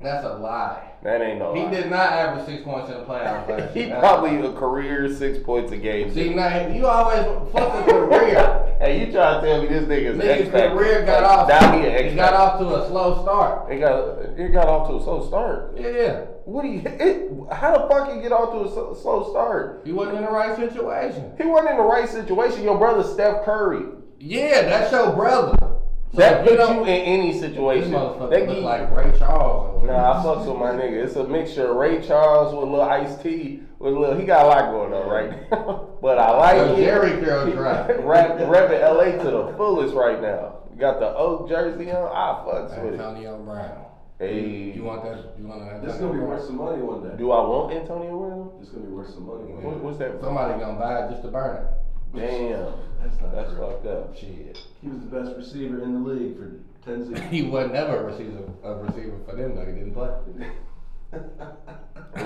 that's a lie. That ain't no. He lie. did not average six points in the playoffs last [laughs] He year. Probably a career six points a game. See now you always fuck a career. [laughs] hey, you trying to tell me this nigga's Nigga's career got off. Now he got off to a slow start. It got it got off to a slow start. Yeah, yeah. What do you? It, how the fuck he get off to a slow start? He wasn't in the right situation. He wasn't in the right situation. Your brother Steph Curry. Yeah, that's your brother. So That if puts don't- you in any situation. motherfucker That look like Ray Charles. Nah, I fucks with my nigga. It's a mixture of Ray Charles with a little Ice-T with a little. He got a lot going on right now, [laughs] but I like Yo, it. Jheri curl He dry. Rep, LA to the fullest right now. Got the Oak jersey on. I fucks with it. Antonio Brown. Hey, You want that? You want that? This is gonna be worth some money one day. do I want Antonio Brown? It's gonna be worth some money. One What, day. what's that? Somebody gonna buy it just to burn it. Damn, That's not that's true. fucked up. Shit. He was the best receiver in the league for ten seasons. [laughs] He was never a receiver, a receiver for them though. He didn't play. [laughs]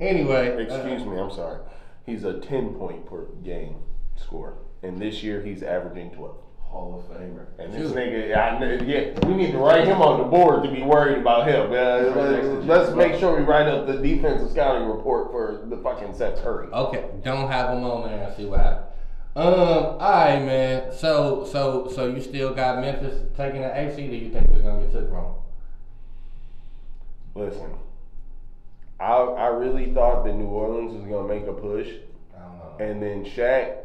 anyway, uh, Excuse me, I'm sorry. He's a 10 point per game score, and this year he's averaging 12. Hall of Famer. And this nigga, I, kn- yeah, we need to write him on the board to be worried about him. Uh, Right next to let's, let's make sure we write up the defensive scouting report for the fucking Seth Curry. Okay, don't have him on there and see what happens. Um, all right, man. So, so, so you still got Memphis taking the AC? Do you think it's gonna get took from? 'em? Listen, I I really thought that New Orleans was gonna make a push, I don't know. and then Shaq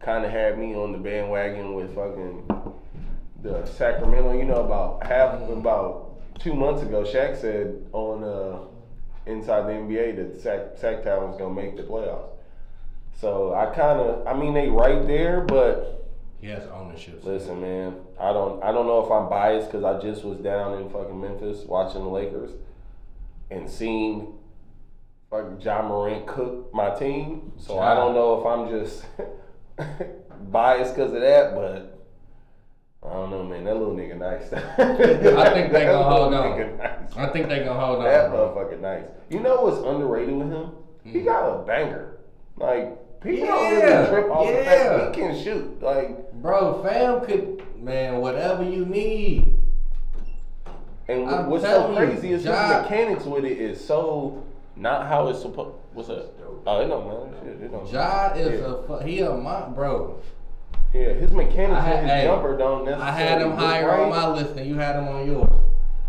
kind of had me on the bandwagon with fucking the Sacramento. You know, about half about two months ago, Shaq said on uh, Inside the NBA that Sac Town was gonna make the playoffs. So I kind of, I mean, they right there, but He has ownership. listen, man, I don't, I don't know if I'm biased because I just was down in fucking Memphis watching the Lakers and seeing fucking Ja Morant cook my team. So I don't know if I'm just [laughs] [laughs] biased because of that, but. I don't know, man. That little nigga nice. I think they [laughs] gonna hold on. nice. I think they gonna hold on. That bro. motherfucker nice. You know what's underrated with him? He hmm. got a banger. Like people don't Yeah, really trip off the yeah. fact he can shoot. Like Bro, fam could man, whatever you need. and I'm what's so telling you, crazy is his mechanics with it is so not how it's supposed. What's up? Oh, it don't matter. Shit, it don't. Ja is yeah. a fu- he a mon- bro. yeah. His mechanics had- and his hey, jumper don't necessarily. I had him look higher right. on my list than you had him on yours.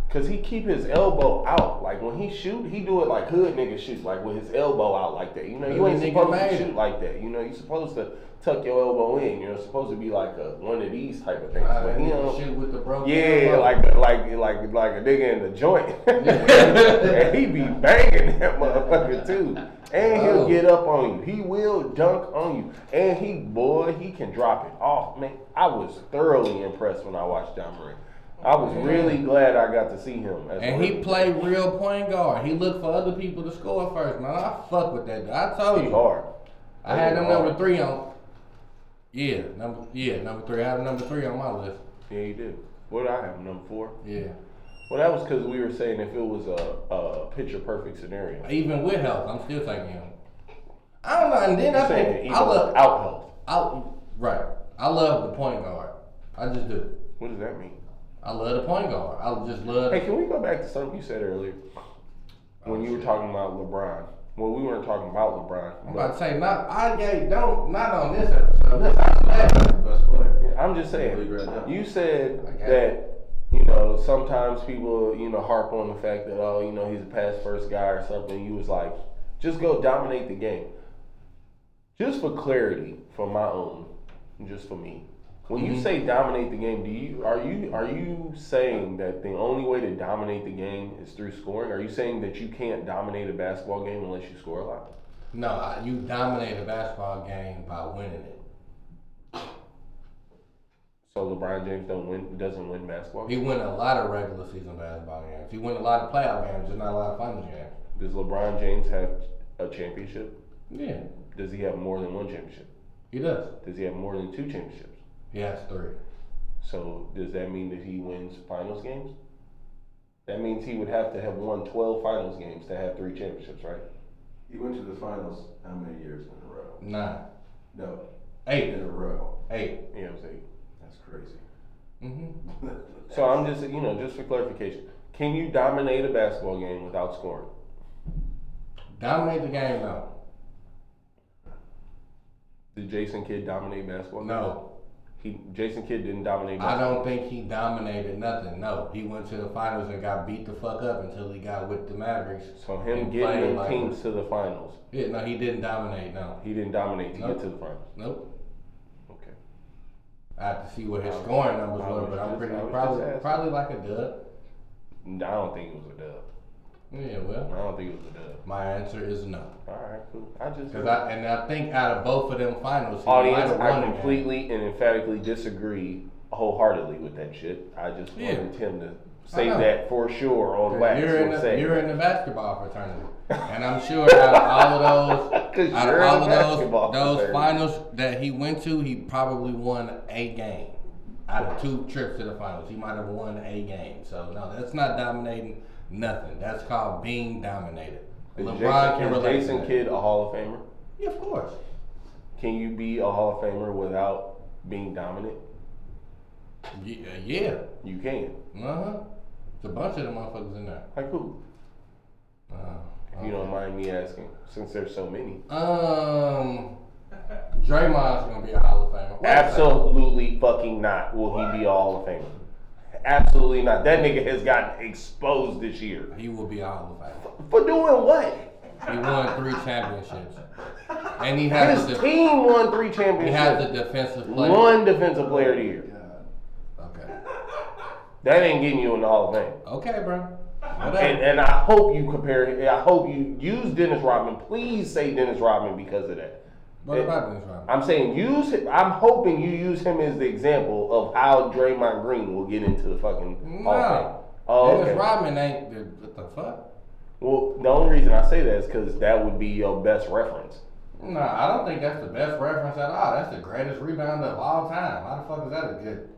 Cause he keep his elbow out. Like when he shoot, he do it like hood nigga shoot, like with his elbow out like that. You know, you ain't nigga supposed made to shoot like that. You know, you supposed to tuck your elbow in. You're supposed to be like a one of these type of things. But he he shoot with the broken Yeah, elbow. like like like like a nigga in the joint, [laughs] and he be banging that motherfucker too. And he'll Oh. get up on you. He will dunk on you. And he boy, he can drop it off. Man, I was thoroughly impressed when I watched John Murray. I was really glad I got to see him. As And he played real point guard. He looked for other people to score first, man. I fuck with that. dude. I told He you. hard. I had them number three on. Yeah, number yeah number three. I have number three on my list. Yeah, you did. What did I have? Number four? Yeah, Well, that was because we were saying if it was a, a picture perfect scenario. even with health, I'm still taking him. I don't know, and then I think I love without health. I right. I love the point guard. I just do. What does that mean? I love the point guard. I just love. Hey, can we go back to something you said earlier when you were oh, talking about LeBron? Well, we weren't talking about LeBron. I'm about to say not. I gave don't not on this episode. This after the best player. I'm just saying. You said that you know sometimes people you know harp on the fact that oh you know he's a pass first guy or something. You was like, just go dominate the game. Just for clarity, for my own, just for me. When you Mhm. say dominate the game, do you are you are you saying that the only way to dominate the game is through scoring? Are you saying that you can't dominate a basketball game unless you score a lot? No, you dominate a basketball game by winning it. So LeBron James don't win doesn't win basketball He games? win a lot of regular season basketball games. He win a lot of playoff games, just not a lot of finals games. Does LeBron James have a championship? Yeah, Does he have more than one championship? he does. Does he have more than two championships? He has three. So does that mean that he wins finals games? That means he would have to have won 12 finals games to have three championships, right? He went to the finals how many years in a row? Nine. No, Eight. in a row. Eight. You know what I'm saying? That's crazy. Mm-hmm. [laughs] So I'm just, you know, just for clarification, can you dominate a basketball game without scoring? Dominate the game, no. Did Jason Kidd dominate basketball? games? No. He Jason Kidd didn't dominate I don't think he dominated nothing. No. He went to the finals and got beat the fuck up until he got with the Mavericks. So him getting like teams to the finals, Yeah, no, he didn't dominate, no. he didn't dominate to Nope. get to the finals. Nope. Okay. I have to see what his scoring numbers were, but I'm pretty probably probably like a dub. I don't think it was a dub. Yeah, well, I don't think it was a dub. my answer is no. All right, cool. I just Cause I and I think out of both of them finals, audience, I won a game. completely and emphatically disagree wholeheartedly with that shit. I just Yeah. wanted him to say that for sure on wax. You're in the you're in the basketball fraternity, [laughs] and I'm sure out of all of those, out of all of those those finals that he went to, he probably won a game. Out of two trips to the finals, he might have won a game. So no, that's not dominating nothing. That's called being dominated. Is LeBron Jason, can is relate Jason. Kidd a Hall of Famer? Yeah, of course. Can you be a Hall of Famer without being dominant? Yeah, yeah. You can. Uh huh. There's a bunch of them motherfuckers in there. Like who? Uh, If you don't mind me asking, since there's so many. Um, Draymond's gonna be a Hall of Famer. Second. Absolutely fucking not will he be a Hall of Famer. Absolutely not. That nigga has gotten exposed this year. He will be a Hall of Famer. For doing what? He won three championships, and he has His the team won three championships. he has the defensive player. One defensive player of the year. Okay. That ain't getting you in the Hall of Fame. Okay, bro. And, and I hope you compare. I hope you use Dennis Rodman. Please say Dennis Rodman because of that. What about this? I'm saying use. him- I'm hoping you use him as the example of how Draymond Green will get into the fucking Hall. No. Oh, Dennis okay. Rodman ain't the what the fuck? Well, the only reason I say that is because that would be your best reference. No, I don't think that's the best reference at all. That's the greatest rebounder of all time. How the fuck is that a good?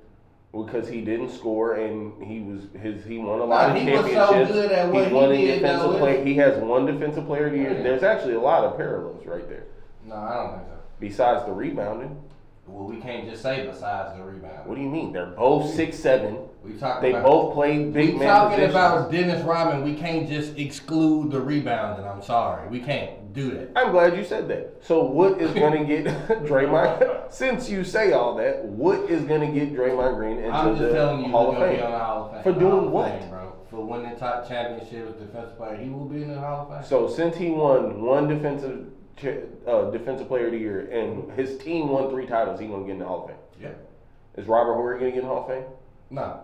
Well because he didn't score and he was his he won a No, lot of he was so championships. good at what he won a defensive player. He has one defensive player of the year. Yeah. There's actually a lot of parallels right there. No, I don't think so. Besides the rebounding, Well, we can't just say besides the rebound. what do you mean? They're both six seven. We talking They about both played big we man talking positions. about Dennis Rodman. We can't just exclude the rebounding. I'm sorry, we can't do that. I'm glad you said that. So what is going to get [laughs] Draymond? Since you say all that, what is going to get Draymond Green into I'm just the telling you, Hall of Fame? be on the Hall of Fame. For doing Hall of what? Fame, bro? For winning top championships, defensive player, he will be in the Hall of Fame. So since he won one defensive cha- uh, defensive player of the year and his team won three titles, he to get in the Hall of Fame. yeah, Is Robert Horry going to get in the Hall of Fame? no,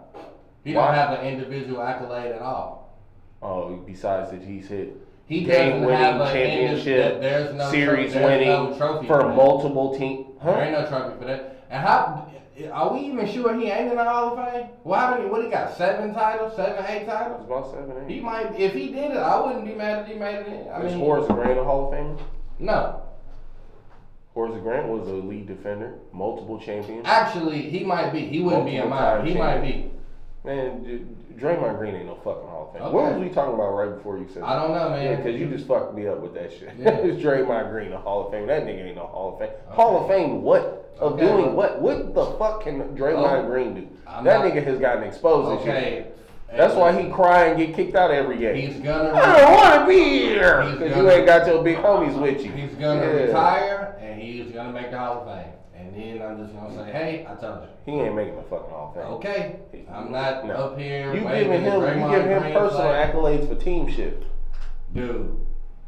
he Why? don't have an individual accolade at all. Oh, besides that he's hit He game winning a championship, there's no series tro- there's winning no trophy for that. multiple teams. There Huh? ain't no trophy for that. And how are we even sure he ain't in the Hall of Fame? Why how many? What he got? Seven titles? Seven, eight It's titles? about seven, eight. He might. If he did it, I wouldn't be mad if he made it in. I Is mean, Horace Grant a Hall of Famer? No. Horace Grant was a lead defender, multiple champion. Actually, he might be. He wouldn't be in mine. He might be. Man, Draymond Green ain't no fucking Hall of Fame. Okay. What was we talking about right before you said I don't know, man. Yeah, because you just fucked me up with that shit. Yeah. [laughs] it's Draymond Green, a Hall of Fame. That nigga ain't no Hall of Fame. Hall of Fame what? Of Okay, doing what? What the fuck can Draymond Oh, Green do? I'm that not- nigga has gotten exposed. Okay. That's why he cry and get kicked out every game. He's gonna. I don't want to be here because you ain't got your big homies with you. He's gonna Yeah. retire and he's gonna make the Hall of Fame. And then I'm just gonna say, hey, I told you. He ain't making the fucking Hall of Fame. Okay, I'm not No. up here. You giving him, you giving him personal accolades for team shit. Dude,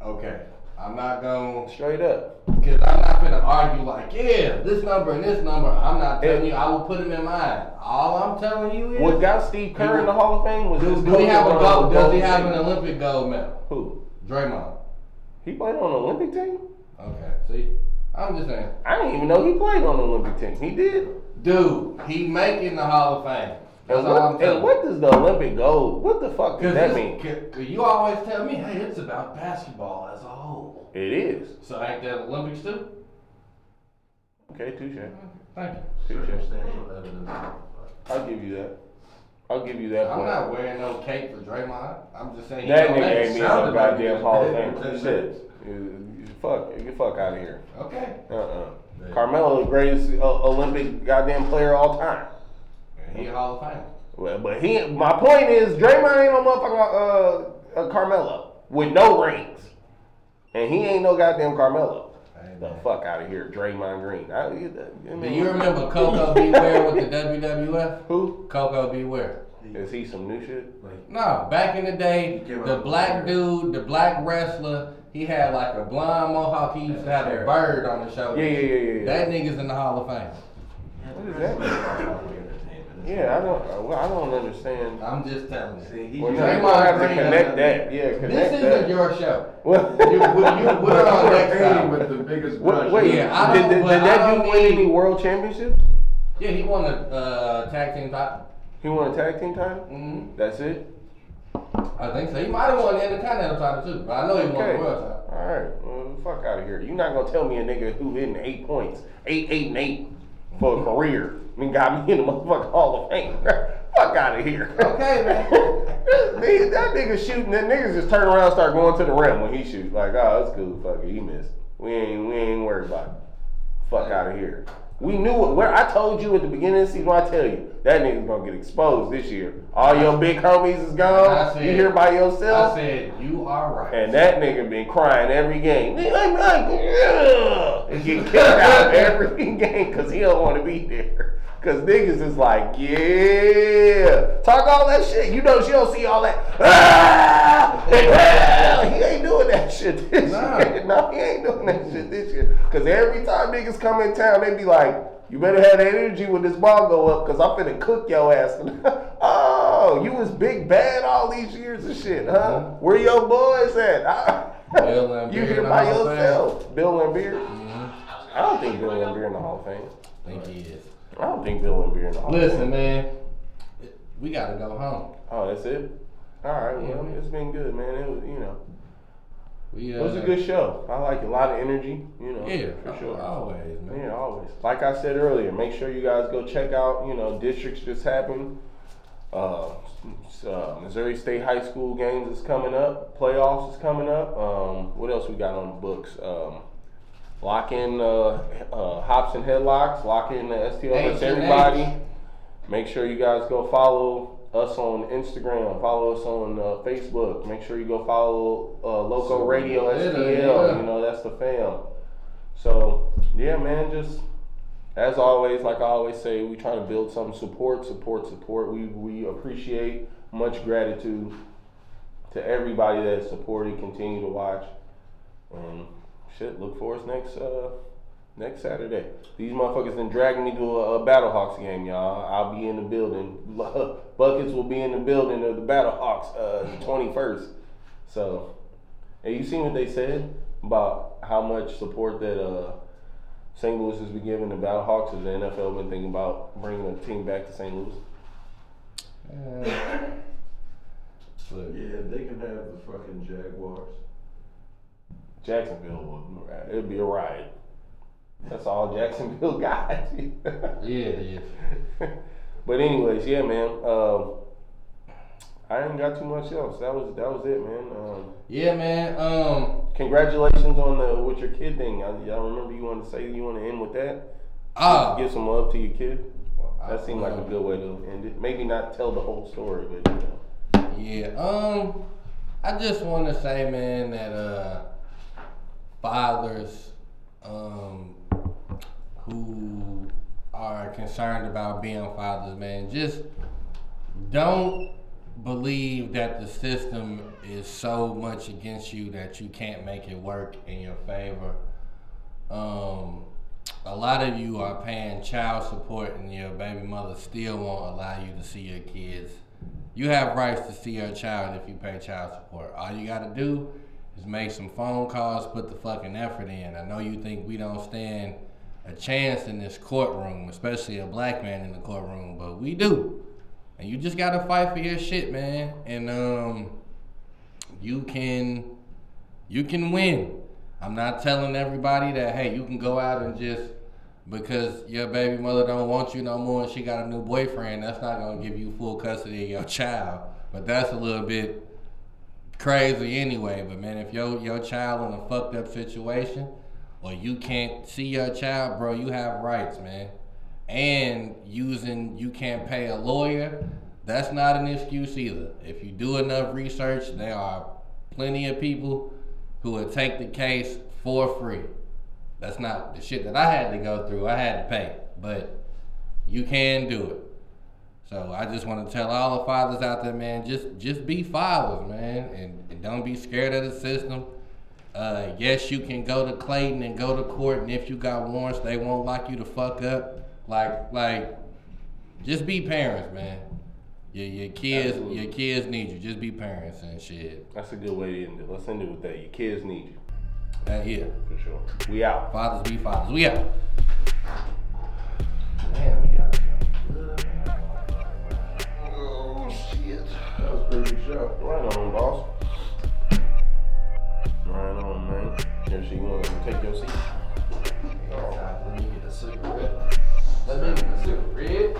okay. I'm not going Straight up. because I'm not gonna argue like, yeah, this number and this number. I'm not telling Yeah. you I will put him in mine. All I'm telling you is, What got Steve Kerr in the Hall of Fame was do, do he have a gold? Does he have an Olympic gold medal? Who? Draymond. He played on the Olympic team? Okay, see, I'm just saying, I didn't even know he played on the Olympic team. He did. dude, he making the Hall of Fame. That's And all I'm what, telling and what does the Olympic gold? What the fuck does that mean? you always tell me, hey, it's about basketball as a whole. It is. So ain't that Olympics too? Okay, touche. Thank you. Touche. Circumstantial evidence. I'll give you that. I'll give you that I'm point. not wearing no cape for Draymond. I'm just saying. he That don't nigga make ain't it. me no sounded like goddamn was Hall of [laughs] Fame. for 10 Shit. You- you Fuck, get the fuck out of here. Okay. Uh-uh. Yeah. Carmelo, the greatest uh, Olympic goddamn player of all time. He a Hall of Fame. Well, but he, my point is, Draymond ain't no motherfucker uh, uh, Carmelo with no rings, and he ain't no goddamn Carmelo. Hey, The fuck out of here, Draymond Green. I, I Do mean, you remember Koko B. Ware with the WWF? who? Koko B. Ware. Is he some new shit? Like, No, back in the day, the black dude, the black wrestler, he had like a blonde mohawk. He used to have a bird on his shoulder. Yeah, yeah, yeah, yeah. yeah. That nigga's in the Hall of Fame. What is that Yeah, I don't. uh, Well, I don't understand. I'm just telling you. See, he Well, used now you gonna have to Green connect doesn't- that. Yeah, connect This isn't that. your show. What? You, you, you put it [laughs] on next time. with the biggest Wait, brush. wait Yeah, I did, don't- did, did but I that don't dude win need- any world championships? Yeah, he won the uh, tag team title. He won a tag team title. hmm That's it. I think so. He might have won the Intercontinental title too, but I know he won Okay. the world title. All right. Well, fuck out of here. You're not gonna tell me a nigga who hitting eight points, eight, eight, and eight for a career, I mean, got me in the motherfucking Hall of Fame. [laughs] fuck out of here. Okay, man. [laughs] that, that nigga shooting. That niggas just turn around, and start going to the rim when he shoot. Like, oh, that's cool. Fuck it, he missed. We ain't, we ain't worried about it. Fuck out of here. We knew it. Where I told you at the beginning of the season, I tell you that nigga's gonna get exposed this year. All your big homies is gone. said- You here by yourself. I said you are right. And that nigga been crying every game. Nigga, I'm not, yeah. and get kicked out [laughs] every [laughs] game because he don't want to be there. Cause niggas is like, yeah, talk all that shit. You know she don't see all that. Ah, and, ah. He ain't doing that shit this Nah. year. [laughs] No, he ain't doing that shit this year. Cause every time niggas come in town, they be like, you better have that energy when this ball go up, cause I'm finna cook your ass. [laughs] oh, you was big bad all these years of shit, huh? Where your boys at? Ah. [laughs] Bill Laimbeer you here by Hall of Fame. yourself. Bill Laimbeer? Mhm. I don't think Bill Laimbeer in the Hall of Fame. I think he is. I don't think Bill Laimbeer in the Hall of Listen, man, we gotta go home. Oh, that's it? All right, well, Yeah. it's been good, man. It was, you know, We, uh, it was a good show. I like a lot of energy, you know, Yeah, for sure. Always, man. Yeah, always. Like I said earlier, make sure you guys go check out, you know, districts just happened. Uh, uh, Missouri State High School games is coming up. Playoffs is coming up. Um, what else we got on the books? Um, lock in uh, uh, hops and headlocks. Lock in the STL H versus everybody. H. Make sure you guys go follow us on Instagram. Follow us on uh, Facebook. Make sure you go follow uh, Loco So, Radio STL. yeah. You know that's the fam. So yeah, man, just as always, like I always say, we try to build some support, support, support. We we appreciate much gratitude to everybody that supported, continue to watch, and shit. Look for us next uh next Saturday. These motherfuckers been dragging me to a, a Battlehawks game, y'all. I'll be in the building. [laughs] Buckets will be in the building of the Battlehawks uh the twenty first. So, and you seen what they said about how much support that uh St. Louis has been giving the Battlehawks, has the NFL been thinking about bringing a team back to St. Louis? Uh, look, Yeah, they can have the fucking Jaguars. Jacksonville would it'd be a riot. That's all Jacksonville [laughs] got. Yeah, it is. [laughs] but anyways, yeah, man. Um, I ain't got too much else. That was that was it, man. Um, Yeah, man. Um. congratulations on the with your kid thing. I, I remember you wanted to say you want to end with that. Ah. Give some love to your kid. That seemed like a good way to end it. Maybe not tell the whole story, but you know. Yeah. Um. I just want to say, man, that uh, fathers, um, who are concerned about being fathers, man, just don't believe that the system is so much against you that you can't make it work in your favor. Um, a lot of you are paying child support and your baby mother still won't allow you to see your kids. You have rights to see your child if you pay child support. All you gotta do make some phone calls, put the fucking effort in. I know you think we don't stand a chance in this courtroom, especially a black man in the courtroom, but we do. And you just gotta fight for your shit, man. And um you can you can win. I'm not telling everybody that hey, you can go out and just because your baby mother don't want you no more and she got a new boyfriend, that's not gonna give you full custody of your child. But that's a little bit crazy anyway. But man, if your your child in a fucked up situation or you can't see your child, bro, you have rights, man. And using you can't pay a lawyer, that's not an excuse either. If you do enough research, there are plenty of people who would take the case for free. That's not the shit that I had to go through. I had to pay, but you can do it. So I just want to tell all the fathers out there, man, just just be fathers, man, and, and don't be scared of the system. Uh, yes, you can go to Clayton and go to court, and if you got warrants, they won't lock you to fuck up. Like like, just be parents, man. Your your kids Absolutely. your kids need you. Just be parents and shit. That's a good way to end it. Let's end it with that. Your kids need you. Uh, yeah, For sure. We out. fathers be fathers. We out. Man, we got That's pretty. Right on, boss. Right on, man. Here she wants, to take your seat. Let me get a cigarette. Let me get a cigarette.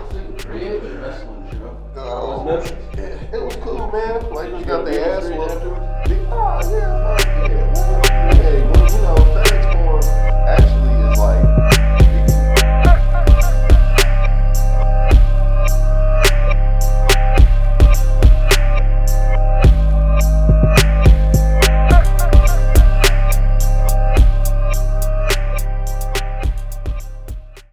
Cigarette. It was cool, man. Like, we got the ass whooped. Oh, yeah, yeah. Hey, well, you know, FedEx form actually is like.